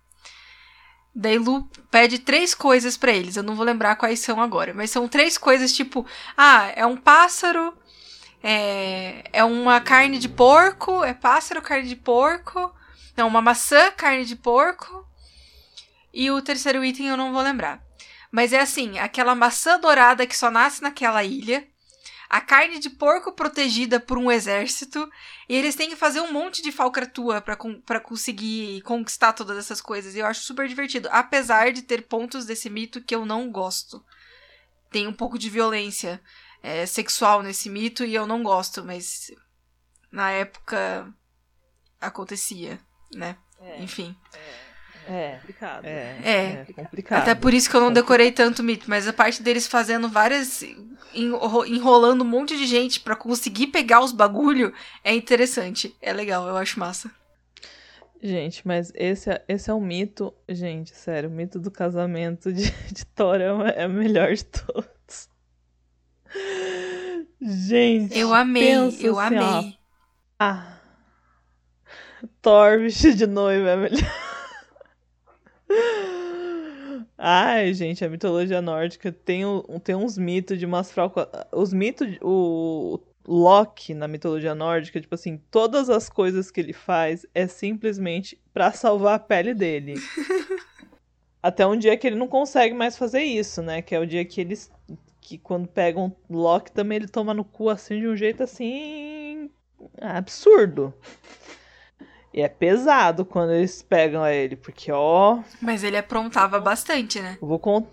Daí Lu pede três coisas para eles, eu não vou lembrar quais são agora, mas são três coisas tipo: ah, é um pássaro, é, é uma carne de porco, é pássaro, carne de porco, não, uma maçã, carne de porco, e o terceiro item eu não vou lembrar. Mas é assim, aquela maçã dourada que só nasce naquela ilha, a carne de porco protegida por um exército, e eles têm que fazer um monte de falcatrua para conseguir conquistar todas essas coisas. E eu acho super divertido, apesar de ter pontos desse mito que eu não gosto. Tem um pouco de violência é, sexual nesse mito e eu não gosto, mas na época acontecia, né? É, Enfim. É. É, complicado. É, é, é, complicado. Até por isso que eu não decorei tanto mito, mas a parte deles fazendo várias. enrolando um monte de gente para conseguir pegar os bagulho é interessante. É legal, eu acho massa. Gente, mas esse é, esse é um mito. Gente, sério, o mito do casamento de, de Thor é, é o melhor de todos. Gente. Eu amei, eu assim, amei. Ó, ah. Thor vestido de noiva é melhor. Ai, gente, a mitologia nórdica tem, tem uns mitos de umas fraucas. Os mitos. O Loki na mitologia nórdica, tipo assim, todas as coisas que ele faz é simplesmente para salvar a pele dele. Até um dia que ele não consegue mais fazer isso, né? Que é o dia que eles. Que quando pegam Loki também ele toma no cu assim de um jeito assim. absurdo. E é pesado quando eles pegam ele, porque ó. Mas ele aprontava bastante, né? Eu vou contar.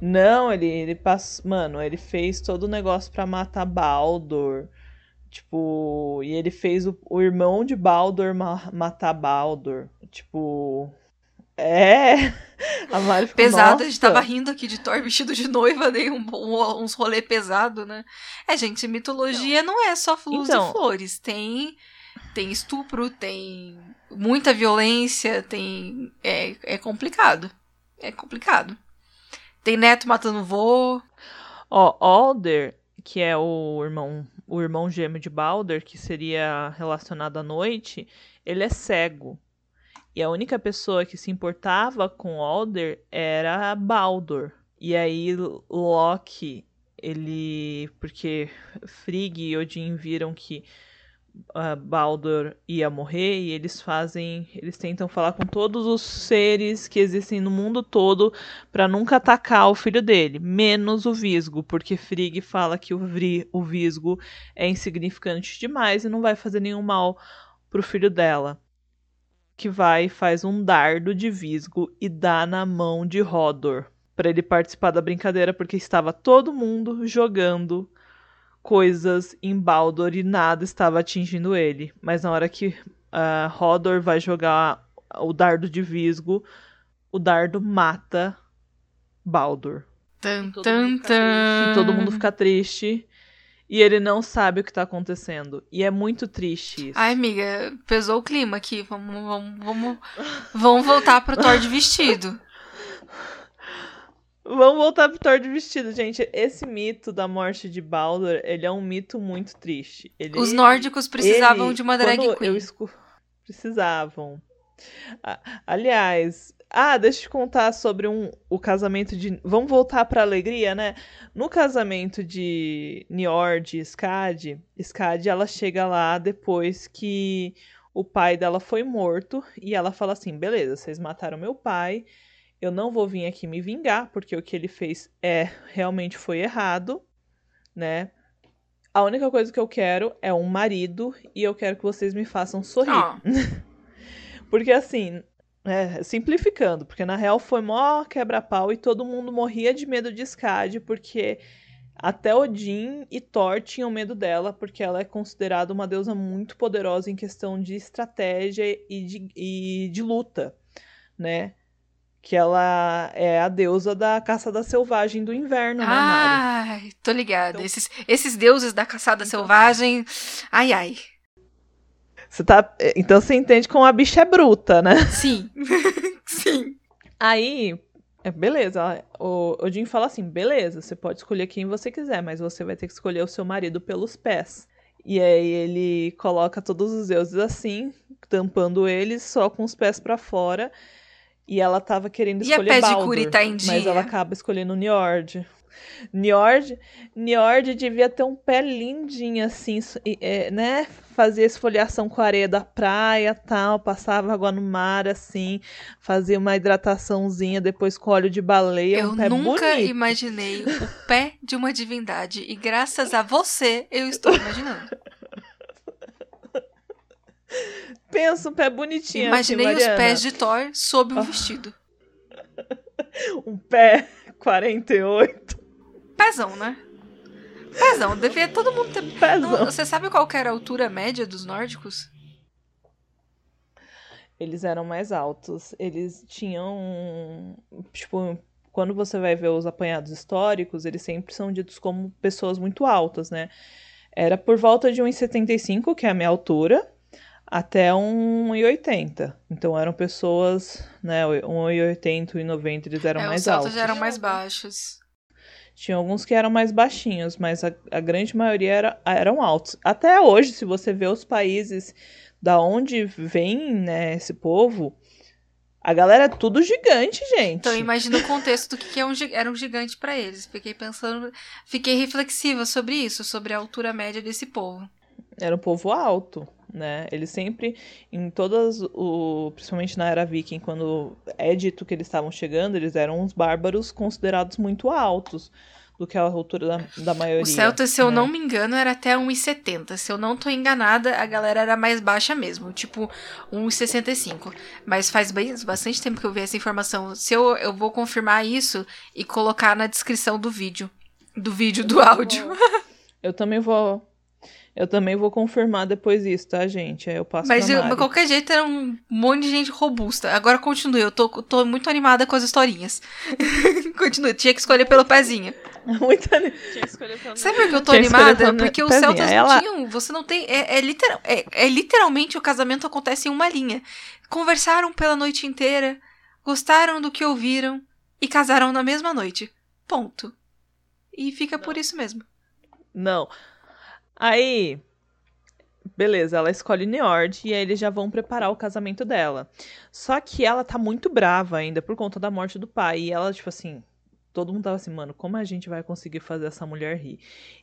Não, ele, ele passou. Mano, ele fez todo o negócio para matar Baldur. Tipo, e ele fez o, o irmão de Baldur ma matar Baldur. Tipo. É! A Mari ficou, Pesado, Nossa. a gente tava rindo aqui de Thor vestido de noiva, dei um, um, uns rolê pesado, né? É, gente, mitologia não, não é só luz então, e flores. Tem tem estupro, tem muita violência, tem. É, é complicado. É complicado. Tem neto matando vô. Ó, Alder, que é o irmão, o irmão gêmeo de Balder, que seria relacionado à noite, ele é cego. E a única pessoa que se importava com Alder era Baldur. E aí Loki, ele. Porque Frigg e Odin viram que uh, Baldur ia morrer e eles fazem, eles tentam falar com todos os seres que existem no mundo todo para nunca atacar o filho dele, menos o Visgo, porque Frigg fala que o, Vri, o Visgo é insignificante demais e não vai fazer nenhum mal pro filho dela. Que vai e faz um dardo de Visgo e dá na mão de Hodor para ele participar da brincadeira, porque estava todo mundo jogando coisas em Baldur e nada estava atingindo ele. Mas na hora que uh, Hodor vai jogar o dardo de Visgo, o dardo mata Baldur. Tan, tan, tan. E todo mundo fica triste. E ele não sabe o que tá acontecendo. E é muito triste isso. Ai, amiga, pesou o clima aqui. Vamos, vamos, vamos, vamos voltar pro Thor de vestido. Vamos voltar pro Thor de vestido, gente. Esse mito da morte de Baldur, ele é um mito muito triste. Ele, Os nórdicos precisavam ele, de uma drag queen. Escu... Precisavam. Aliás, ah, deixa eu te contar sobre um, o casamento de. Vamos voltar pra alegria, né? No casamento de Niord e Skad, Skad ela chega lá depois que o pai dela foi morto e ela fala assim: beleza, vocês mataram meu pai eu não vou vir aqui me vingar, porque o que ele fez é realmente foi errado, né? A única coisa que eu quero é um marido e eu quero que vocês me façam sorrir. Oh. porque assim, é, simplificando, porque na real foi mó quebra-pau e todo mundo morria de medo de Skad, porque Até Odin e Thor tinham medo dela, porque ela é considerada uma deusa muito poderosa em questão de estratégia e de, e de luta, né? Que ela é a deusa da caçada selvagem do inverno, né, Mari? Ai, tô ligada. Então... Esses, esses deuses da caçada então... selvagem. Ai, ai. Você tá. Então você entende como a bicha é bruta, né? Sim. Sim. Aí, é, beleza. O Odin fala assim: beleza, você pode escolher quem você quiser, mas você vai ter que escolher o seu marido pelos pés. E aí ele coloca todos os deuses assim, tampando eles só com os pés para fora. E ela tava querendo escolher e a Baldur, de tá em dia? mas ela acaba escolhendo Njord. Njord, Njord devia ter um pé lindinho, assim, é, né? Fazia esfoliação com a areia da praia tal, passava água no mar, assim, fazia uma hidrataçãozinha depois com óleo de baleia. Eu um pé nunca bonito. imaginei o pé de uma divindade e graças a você eu estou imaginando. Pensa um pé bonitinho. Assim, Imaginei assim, os pés de Thor sob um oh. vestido. um pé 48. Pezão, né? Pezão, devia todo mundo ter. Pezão. Não, você sabe qual era a altura média dos nórdicos? Eles eram mais altos. Eles tinham. Tipo, quando você vai ver os apanhados históricos, eles sempre são ditos como pessoas muito altas, né? Era por volta de 1,75, que é a minha altura, até 1,80. Então eram pessoas, né, 1,80 e 90 eles eram é, mais os altos. Os já eram mais baixos. Tinha alguns que eram mais baixinhos, mas a, a grande maioria era, eram altos. Até hoje, se você vê os países da onde vem né, esse povo, a galera é tudo gigante, gente. Então imagina o contexto do que é era um gigante para eles. Fiquei pensando, fiquei reflexiva sobre isso, sobre a altura média desse povo. Era um povo alto, né? Eles sempre, em todas, o, principalmente na era viking, quando é dito que eles estavam chegando, eles eram uns bárbaros considerados muito altos do que a altura da, da maioria. O Celta, se eu né? não me engano, era até 1,70. Se eu não tô enganada, a galera era mais baixa mesmo, tipo 1,65. Mas faz bem, bastante tempo que eu vi essa informação. Se eu, eu vou confirmar isso e colocar na descrição do vídeo. Do vídeo, do áudio. Eu também vou eu também vou confirmar depois isso, tá, gente? Aí eu passo Mas de qualquer jeito era um monte de gente robusta. Agora continue, eu tô, tô muito animada com as historinhas. continue, tinha que escolher pelo pezinho. Muito Tinha que escolher pelo Sabe por que eu tô animada? Porque os Celtas ela... não tinham. Você não tem. É, é, literal, é, é literalmente o casamento acontece em uma linha. Conversaram pela noite inteira, gostaram do que ouviram e casaram na mesma noite. Ponto. E fica não. por isso mesmo. Não. Aí, beleza, ela escolhe Niord e aí eles já vão preparar o casamento dela. Só que ela tá muito brava ainda por conta da morte do pai. E ela, tipo assim, todo mundo tava assim, mano, como a gente vai conseguir fazer essa mulher rir?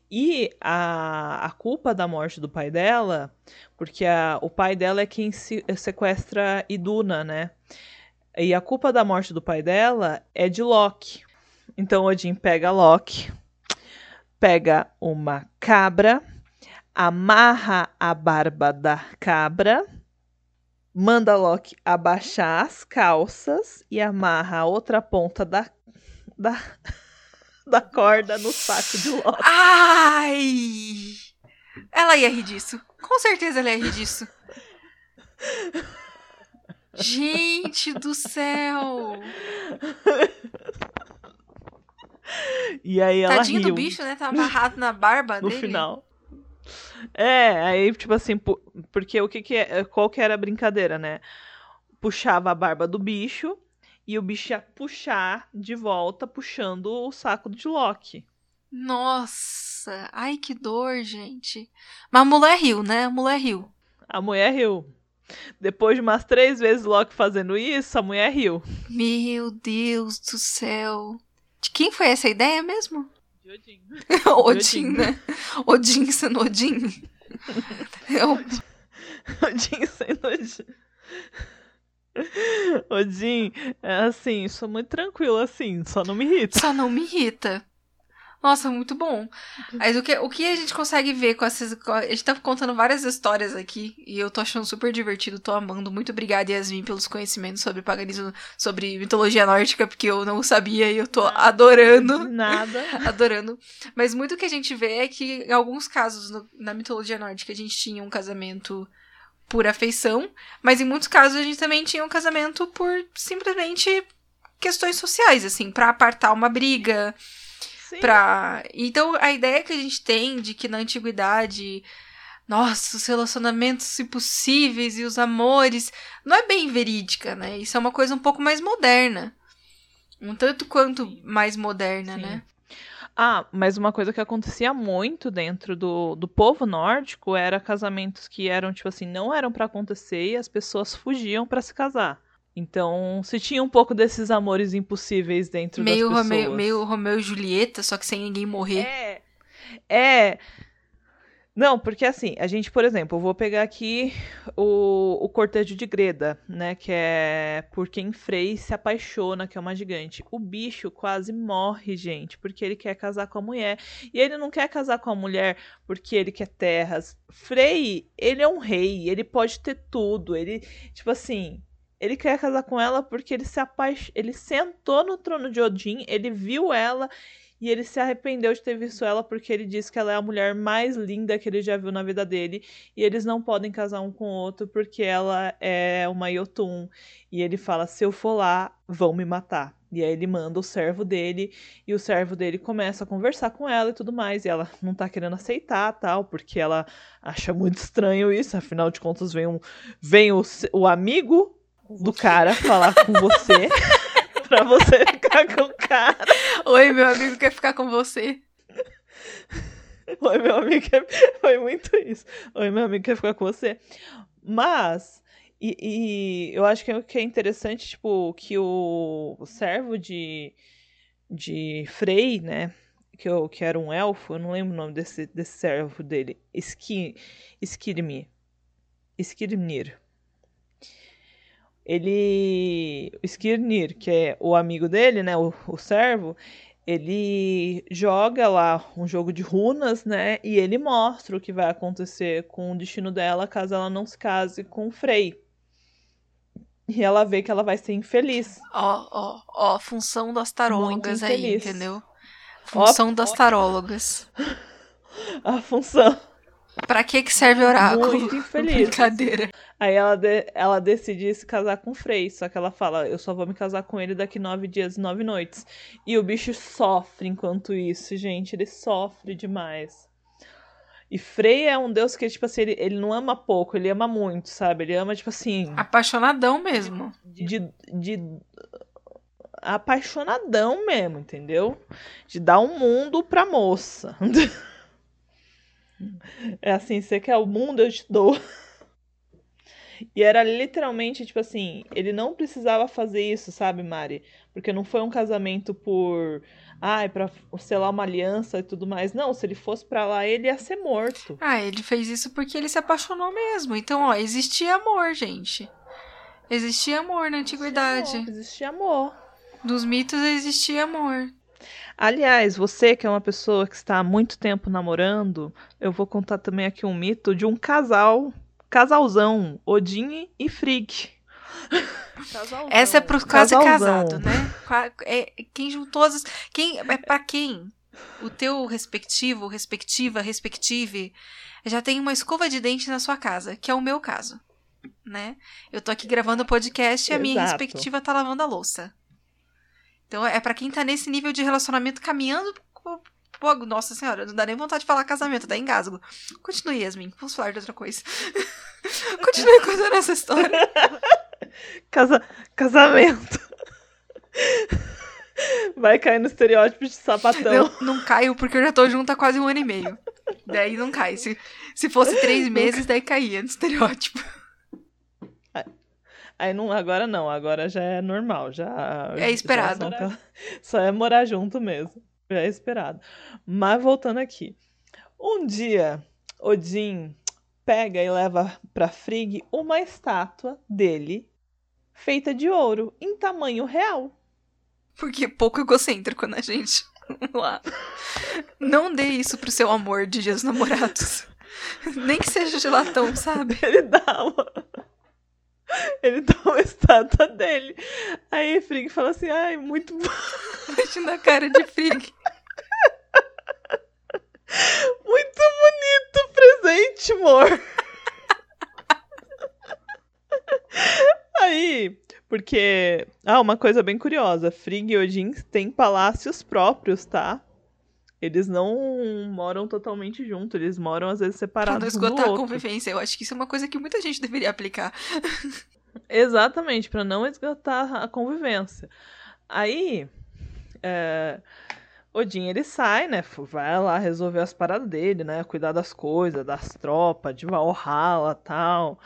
E a, a culpa da morte do pai dela, porque a, o pai dela é quem se, sequestra Iduna, né? E a culpa da morte do pai dela é de Loki. Então Odin pega Loki, pega uma cabra amarra a barba da cabra, manda Loki abaixar as calças e amarra a outra ponta da, da, da corda no saco de Loki. Ai! Ela ia rir disso. Com certeza ela ia rir disso. Gente do céu! E aí ela Tadinho riu. do bicho, né? Tá amarrado na barba no dele. No final. É, aí, tipo assim, porque o que que é, qual que era a brincadeira, né? Puxava a barba do bicho e o bicho ia puxar de volta, puxando o saco de Loki. Nossa, ai que dor, gente. Mas a mulher riu, né? A mulher riu. A mulher riu. Depois de umas três vezes Loki fazendo isso, a mulher riu. Meu Deus do céu. De quem foi essa ideia mesmo? De Odin. Odin, né? Odin sendo Odin. Eu... Odin sendo Odin. Odin, é assim, sou muito tranquilo assim, só não me irrita. Só não me irrita. Nossa, muito bom. Mas o que, o que a gente consegue ver com essas. com a, gente tá contando várias histórias aqui e eu tô achando super divertido, tô amando. Muito obrigada, Yasmin, pelos conhecimentos sobre paganismo, sobre mitologia nórdica, porque eu não sabia e eu tô adorando. Nada. adorando. Mas muito que a gente vê é que, em alguns casos, no, na mitologia nórdica, a gente tinha um casamento por afeição, mas em muitos casos a gente também tinha um casamento por simplesmente questões sociais, assim, para apartar uma briga Sim. Pra... Então, a ideia que a gente tem de que na antiguidade, nossa, os relacionamentos impossíveis e os amores, não é bem verídica, né? Isso é uma coisa um pouco mais moderna. Um tanto quanto mais moderna, Sim. né? Ah, mas uma coisa que acontecia muito dentro do, do povo nórdico era casamentos que eram, tipo assim, não eram para acontecer e as pessoas fugiam para se casar. Então, se tinha um pouco desses amores impossíveis dentro Meio das pessoas. Romeu, meio Romeu e Julieta, só que sem ninguém morrer. É. É. Não, porque assim, a gente, por exemplo, eu vou pegar aqui o, o cortejo de Greda, né? Que é por quem Frey se apaixona, que é uma gigante. O bicho quase morre, gente, porque ele quer casar com a mulher. E ele não quer casar com a mulher porque ele quer terras. Frey, ele é um rei, ele pode ter tudo. Ele, tipo assim, ele quer casar com ela porque ele se apaix... ele sentou no trono de Odin, ele viu ela e ele se arrependeu de ter visto ela porque ele disse que ela é a mulher mais linda que ele já viu na vida dele e eles não podem casar um com o outro porque ela é uma Yotun. E ele fala se eu for lá vão me matar. E aí ele manda o servo dele e o servo dele começa a conversar com ela e tudo mais. E ela não tá querendo aceitar tal porque ela acha muito estranho isso. Afinal de contas vem um vem o, o amigo do cara falar com você pra você ficar com o cara. Oi, meu amigo quer ficar com você. Oi, meu amigo quer... Foi muito isso. Oi, meu amigo quer ficar com você. Mas, e, e eu acho que é, que é interessante, tipo, que o, o servo de, de Frey, né? Que, eu, que era um elfo, eu não lembro o nome desse, desse servo dele. Ski, Skirmir. Skirmir ele. O Skirnir, que é o amigo dele, né? O, o servo, ele joga lá um jogo de runas, né? E ele mostra o que vai acontecer com o destino dela caso ela não se case com o Frey. E ela vê que ela vai ser infeliz. Ó, ó, ó, função das tarólogas aí, entendeu? Função das tarólogas. A função. Pra que que serve oráculo? Muito infeliz. Brincadeira. Aí ela, de- ela decide se casar com o Frey, só que ela fala, eu só vou me casar com ele daqui nove dias e nove noites. E o bicho sofre enquanto isso, gente, ele sofre demais. E Frey é um deus que, tipo assim, ele, ele não ama pouco, ele ama muito, sabe? Ele ama, tipo assim, Apaixonadão mesmo. de, de apaixonadão mesmo, entendeu? De dar um mundo pra moça. É assim, você quer o mundo, eu te dou. E era literalmente, tipo assim, ele não precisava fazer isso, sabe, Mari? Porque não foi um casamento por. Ai, pra selar uma aliança e tudo mais. Não, se ele fosse pra lá, ele ia ser morto. Ah, ele fez isso porque ele se apaixonou mesmo. Então, ó, existia amor, gente. Existia amor na antiguidade. Amor, Existia amor. Nos mitos existia amor. Aliás, você que é uma pessoa que está há muito tempo namorando, eu vou contar também aqui um mito de um casal, casalzão, Odin e Frigg. Casalzão. Essa é pro quase Casalzão. casado, né? É, quem juntou as. Quem, é pra quem? O teu respectivo, respectiva, respective, já tem uma escova de dente na sua casa, que é o meu caso. Né? Eu tô aqui gravando o podcast e a minha Exato. respectiva tá lavando a louça. Então é pra quem tá nesse nível de relacionamento caminhando. pro- Nossa senhora, não dá nem vontade de falar casamento, dá engasgo. Continue, Yasmin, vamos falar de outra coisa. Continue contando essa história. Casa... Casamento. Vai cair no estereótipo de sapatão. Eu não caio porque eu já tô junto há quase um ano e meio. Daí não cai. Se, se fosse três meses, daí caía no estereótipo. Aí não, agora não, agora já é normal, já. É esperado. já só- Só é morar junto mesmo. Já é esperado. Mas voltando aqui. Um dia, Odin pega e leva pra Frigg uma estátua dele feita de ouro em tamanho real. Porque é pouco egocêntrico, né, gente? Vamos lá. Não dê isso pro seu amor de dias namorados. Nem que seja de latão, sabe? Ele dá uma. Ele dá uma estátua dele. Aí Frigg fala assim: ai, muito bom. Imagina a cara de Frigg. Muito bonito o presente, amor. Aí, porque. Ah, uma coisa bem curiosa: Frigg e Odin têm palácios próprios, tá? Eles não moram totalmente juntos, eles moram às vezes Pra separados. não um do esgotar a convivência. Eu acho que isso é uma coisa que muita gente deveria aplicar. Exatamente, pra não esgotar a convivência. Aí, é, Odin ele sai, né? Vai lá resolver as paradas dele, né? Cuidar das coisas, das tropas, de Valhalla tal.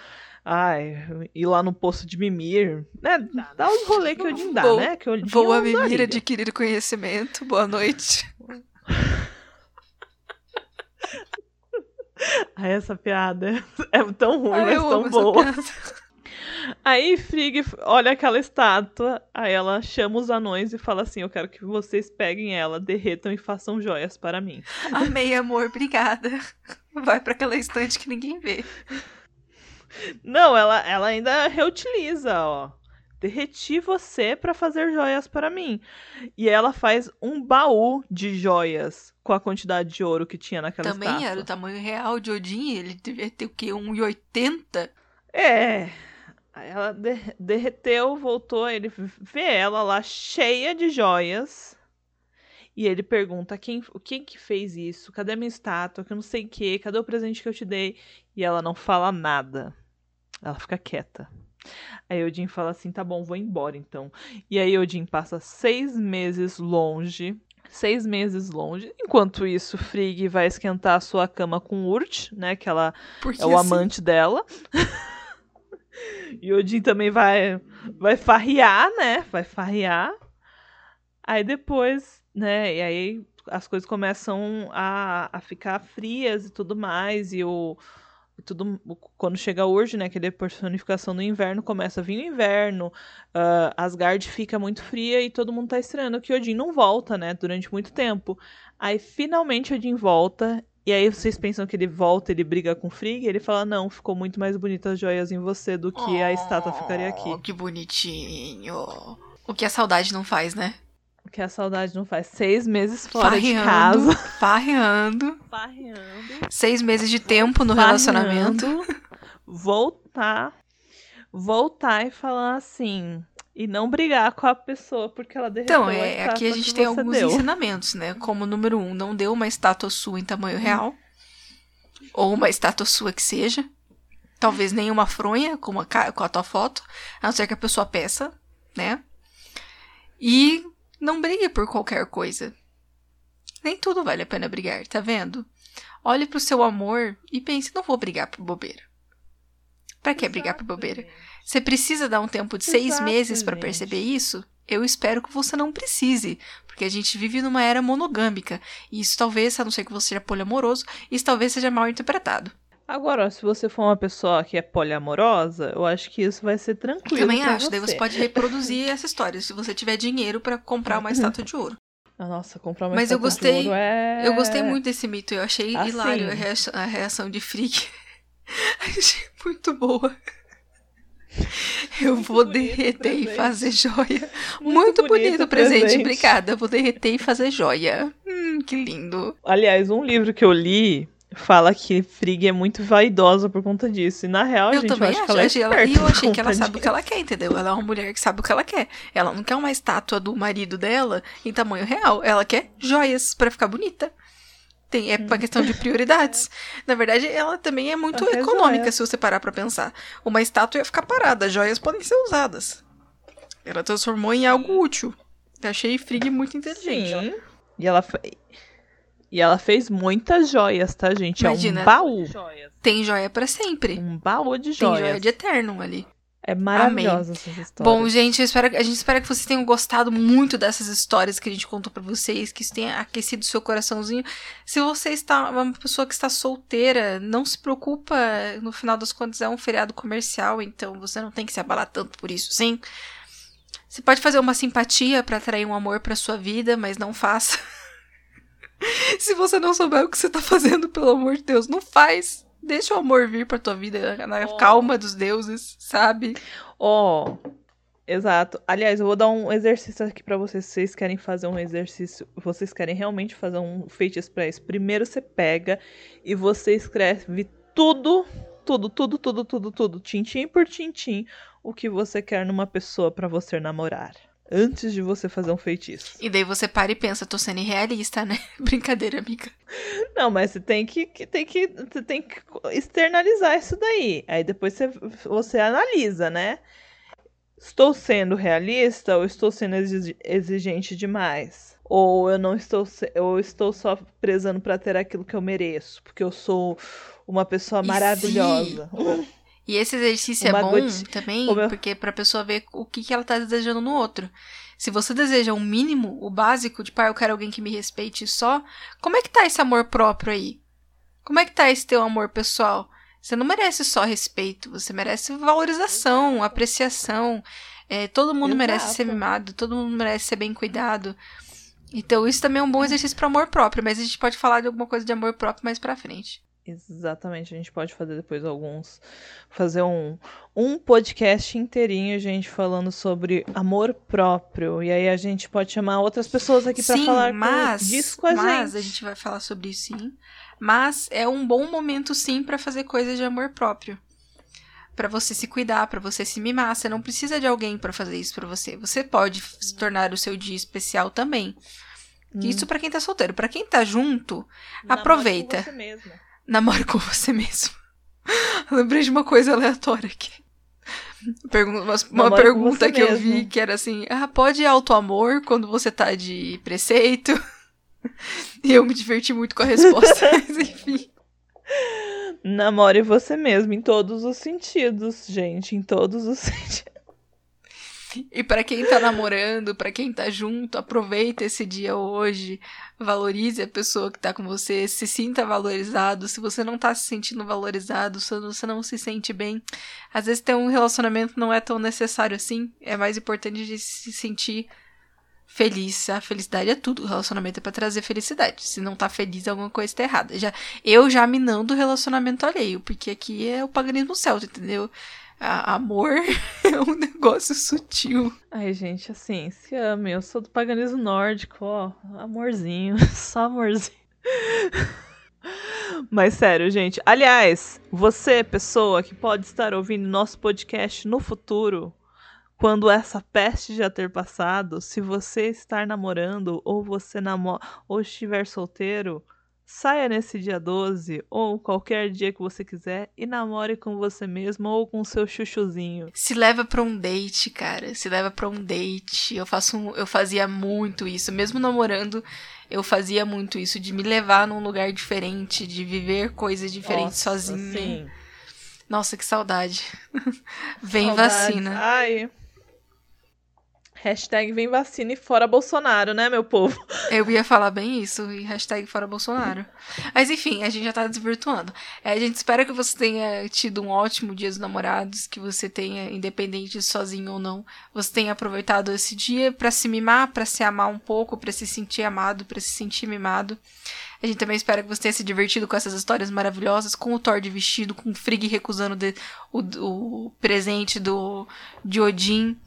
Ai, ir lá no poço de Mimir, né? Dá os rolês que Odin dá, Vou- né? Que Odin Vou a Mimir adquirir conhecimento. Boa noite. Ai, essa piada é tão ruim, Ah, mas tão boa. Aí Frigg olha aquela estátua, aí ela chama os anões e fala assim: Eu quero que vocês peguem ela, derretam e façam joias para mim. Amei, amor. Obrigada. Vai pra aquela estante que ninguém vê. Não, ela, ela ainda reutiliza, ó. Derreti você para fazer joias para mim. E ela faz um baú de joias com a quantidade de ouro que tinha naquela Também estátua. era o tamanho real de Odin. Ele devia ter o quê? 1,80? É. Aí ela de- derreteu, voltou, ele vê ela lá cheia de joias. E ele pergunta quem, quem que fez isso? Cadê a minha estátua? Que eu não sei o que. Cadê o presente que eu te dei? E ela não fala nada. Ela fica quieta. Aí Odin fala assim: tá bom, vou embora então. E aí Odin passa seis meses longe. Seis meses longe. Enquanto isso, Frigg vai esquentar a sua cama com Urt, né? Que ela Porque é o assim, amante dela. e Odin também vai vai farrear, né? Vai farrear. Aí depois, né? E aí as coisas começam a, a ficar frias e tudo mais. E o tudo quando chega hoje, né? Que ele é personificação do inverno, começa a vir o inverno. ah, Asgard fica muito fria e todo mundo tá estranhando que Odin não volta, né? Durante muito tempo. Aí finalmente Odin volta. E aí vocês pensam que ele volta, ele briga com Frigg, e ele fala: "Não, ficou muito mais bonitas as joias em você do que a estátua ficaria aqui". Oh, que bonitinho. O que a saudade não faz, né? O que a saudade não faz seis meses fora farreando, de casa, farreando. farreando, Seis meses de tempo no relacionamento. voltar, voltar e falar assim, e não brigar com a pessoa porque ela derreteu Então, a é, aqui a gente tem alguns deu. ensinamentos, né? Como número um, não deu uma estátua sua em tamanho real. Ou uma estátua sua que seja. Talvez nem uma fronha com a, com a tua foto. A não ser que a pessoa peça, né? E não brigue por qualquer coisa. Nem tudo vale a pena brigar, tá vendo? Olhe pro seu amor e pense, não vou brigar por bobeira. Pra que brigar por bobeira? Você precisa dar um tempo de seis meses pra gente. perceber isso? Eu espero que você não precise, porque a gente vive numa era monogâmica. E isso talvez, a não ser que você seja poliamoroso, isso talvez seja mal interpretado. Agora, se você for uma pessoa que é poliamorosa, eu acho que isso vai ser tranquilo. Também pra acho, daí você pode reproduzir essa história, se você tiver dinheiro pra comprar uma estátua de ouro. Ah, Nossa, comprar uma Mas eu estátua de gostei- ouro é... Eu gostei muito desse mito, eu achei Assim. hilário a reação, a reação de Frigg. achei muito boa. Eu vou bonito o derreter e presente. fazer joia. Muito Muito, bonito, bonito o presente. presente. Obrigada. Vou derreter e fazer joia. Hum, que lindo. Aliás, um livro que eu li fala que Frigg é muito vaidosa por conta disso. E na real, eu gente, também eu acho acho. que ela é achei ela- e eu achei que ela sabe o que disso. ela quer, entendeu? Ela é uma mulher que sabe o que ela quer. Ela não quer uma estátua do marido dela em tamanho real. Ela quer joias pra ficar bonita. Tem, é uma questão de prioridades. Na verdade, ela também é muito quer econômica, joias. se você parar pra pensar. Uma estátua ia ficar parada, joias podem ser usadas. Ela transformou em algo útil. Eu achei Frigg muito inteligente. Sim. E ela, fe- e ela fez muitas joias, tá, gente? Imagina. É um baú. Tem joia pra sempre. Um baú de Tem joias. joia de Eterno ali. É maravilhosa essa história. Bom, gente, espero, a gente espera que vocês tenham gostado muito dessas histórias que a gente contou pra vocês, que isso tenha aquecido seu coraçãozinho. Se você está uma pessoa que está solteira, não se preocupa, no final das contas é um feriado comercial, então você não tem que se abalar tanto por isso, sim. Você pode fazer uma simpatia pra atrair um amor pra sua vida, mas não faça. Se você não souber o que você tá fazendo, pelo amor de Deus, não faz. Deixa o amor vir pra tua vida na Oh. calma dos deuses, sabe? Ó, exato. Aliás, eu vou dar um exercício aqui pra vocês. Se vocês querem fazer um exercício, vocês querem realmente fazer um feitiço pra isso. Primeiro você pega e você escreve tudo, tudo, tudo, tudo, tudo, tudo, tintim por tintim, o que você quer numa pessoa pra você namorar. Antes de você fazer um feitiço. E daí você para e pensa, tô sendo irrealista, né? Brincadeira, amiga. Não, mas você tem que, que- tem que, você tem que externalizar isso daí. Aí depois você, você analisa, né? Estou sendo realista ou estou sendo exi- exigente demais? Ou eu não estou, eu estou só prezando pra ter aquilo que eu mereço, porque eu sou uma pessoa maravilhosa. E esse exercício Uma é bom goti- também, Como eu- porque pra pessoa ver o que, que ela tá desejando no outro. Se você deseja o mínimo, o básico, de pai, eu quero alguém que me respeite só, como é que tá esse amor próprio aí? Como é que tá esse teu amor pessoal? Você não merece só respeito, você merece valorização, apreciação. É, todo mundo merece ser Exato. mimado, todo mundo merece ser bem cuidado. Então, isso também é um bom exercício para amor próprio, mas a gente pode falar de alguma coisa de amor próprio mais pra frente. Exatamente, a gente pode fazer depois alguns. Fazer um, um podcast inteirinho, gente, falando sobre amor próprio. E aí a gente pode chamar outras pessoas aqui pra sim, falar com- mas, disso com a mas gente. a gente vai falar sobre isso sim. Mas é um bom momento sim pra fazer coisas de amor próprio. Pra você se cuidar, pra você se mimar. Você não precisa de alguém pra fazer isso pra você. Você pode se tornar o seu dia especial também. Hum. Isso pra quem tá solteiro. Pra quem tá junto, aproveita. com você mesmo. Namore com você mesmo. Lembrei de uma coisa aleatória aqui. Pergun- uma uma pergunta que eu vi mesmo. que era assim: ah, pode auto-amor quando você tá de preceito? E eu me diverti muito com a resposta. Mas enfim. Namore você mesmo, em todos os sentidos, gente. Em todos os sentidos. E pra quem tá namorando, pra quem tá junto, aproveita esse dia hoje. Valorize a pessoa que tá com você, se sinta valorizado. Se você não tá se sentindo valorizado, se você não se sente bem, às vezes ter um relacionamento não é tão necessário assim. É mais importante de se sentir feliz. A felicidade é tudo. O relacionamento é pra trazer felicidade. Se não tá feliz, alguma coisa tá errada. Já, eu já minando o relacionamento alheio, porque aqui é o paganismo celta, entendeu? Amor é um negócio sutil. Ai, gente, assim, se ame. Eu sou do paganismo nórdico, ó. Amorzinho. Só amorzinho. Mas sério, gente. Aliás, você, pessoa que pode estar ouvindo nosso podcast no futuro, quando essa peste já ter passado, se você estar namorando ou você namora ou estiver solteiro, saia nesse dia 12 ou qualquer dia que você quiser e namore com você mesmo ou com seu chuchuzinho. Se leva pra um date, cara. Se leva pra um date. Eu faço um- eu fazia muito isso, mesmo namorando, eu fazia muito isso de me levar num lugar diferente, de viver coisas diferentes Nossa, sozinha. sim. Nossa, que saudade. Vem Saudades. vacina. Ai. Hashtag vem vacina e fora Bolsonaro, né, meu povo? Eu ia falar bem isso, e hashtag fora Bolsonaro. Mas enfim, a gente já tá desvirtuando. É, a gente espera que você tenha tido um ótimo dia dos namorados, que você tenha, independente de sozinho ou não, você tenha aproveitado esse dia pra se mimar, pra se amar um pouco, pra se sentir amado, pra se sentir mimado. A gente também espera que você tenha se divertido com essas histórias maravilhosas, com o Thor de vestido, com o Frigg recusando de- o, o presente do de Odin.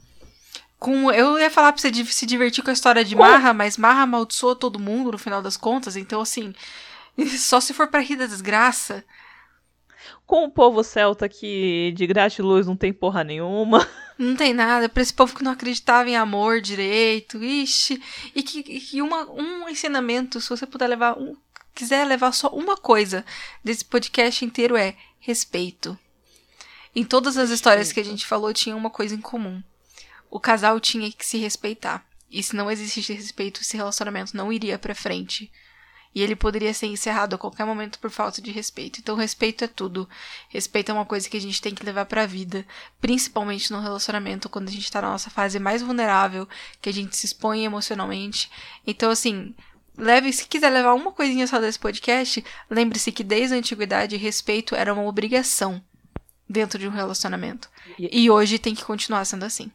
Com, eu ia falar pra você de- se divertir com a história de Marra, mas Marra amaldiçoa todo mundo no final das contas, então assim, só se for pra rir da desgraça. Com o povo celta que de gratiluz não tem porra nenhuma. Não tem nada, pra esse povo que não acreditava em amor direito, ixi. E que, e que uma, um ensinamento, se você puder levar um. Quiser levar só uma coisa desse podcast inteiro é respeito. Em todas as histórias que a gente falou, tinha uma coisa em comum. O casal tinha que se respeitar. E se não existisse respeito, esse relacionamento não iria pra frente. E ele poderia ser encerrado a qualquer momento por falta de respeito. Então, respeito é tudo. Respeito é uma coisa que a gente tem que levar pra vida, principalmente no relacionamento, quando a gente tá na nossa fase mais vulnerável, que a gente se expõe emocionalmente. Então, assim, leve, se quiser levar uma coisinha só desse podcast, lembre-se que desde a antiguidade, respeito era uma obrigação dentro de um relacionamento. E hoje tem que continuar sendo assim.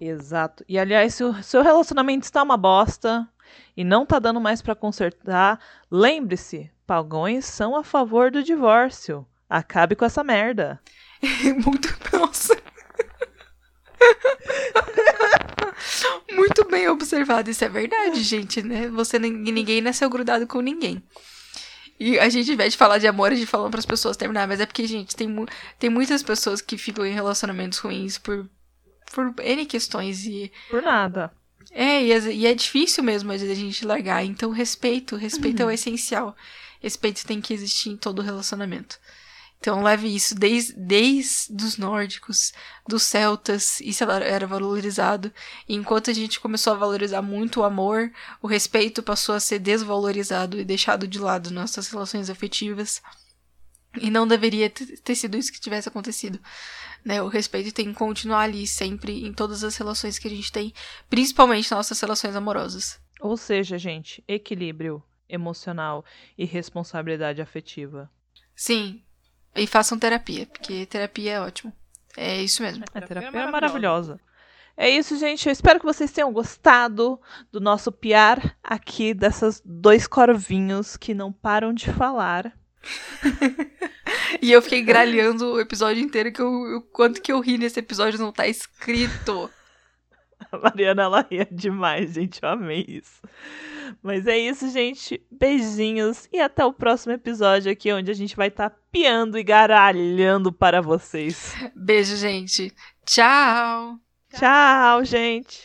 Exato. E aliás, se o seu relacionamento está uma bosta, e não tá dando mais para consertar, lembre-se, pagões são a favor do divórcio. Acabe com essa merda. Muito. Nossa. Muito bem observado. Isso é verdade, gente, né? Você ninguém nasceu grudado com ninguém. E a gente, ao invés de falar de amor, a gente falando para as pessoas terminar. Mas é porque, gente, tem, mu tem muitas pessoas que ficam em relacionamentos ruins por, por N questões e. Por nada. É, e, e é difícil mesmo às vezes a gente largar. Então, respeito. Respeito uhum. é o essencial. Respeito tem que existir em todo relacionamento. Então leve isso desde, desde os nórdicos, dos celtas, isso era valorizado. E enquanto a gente começou a valorizar muito o amor, o respeito passou a ser desvalorizado e deixado de lado nas nossas relações afetivas. E não deveria ter sido isso que tivesse acontecido. Né? O respeito tem que continuar ali sempre em todas as relações que a gente tem, principalmente nas nossas relações amorosas. Ou seja, gente, equilíbrio emocional e responsabilidade afetiva. Sim, e façam terapia, porque terapia é ótimo. É isso mesmo. A terapia é maravilhosa. É isso, gente. Eu espero que vocês tenham gostado do nosso piar aqui dessas dois corvinhos que não param de falar. e eu fiquei gralhando o episódio inteiro que o quanto que eu ri nesse episódio não tá escrito. A Mariana, ela ria demais, gente. Eu amei isso. Mas é isso, gente. Beijinhos e até o próximo episódio aqui, onde a gente vai estar tá piando e garalhando para vocês. Beijo, gente. Tchau. Tchau, gente.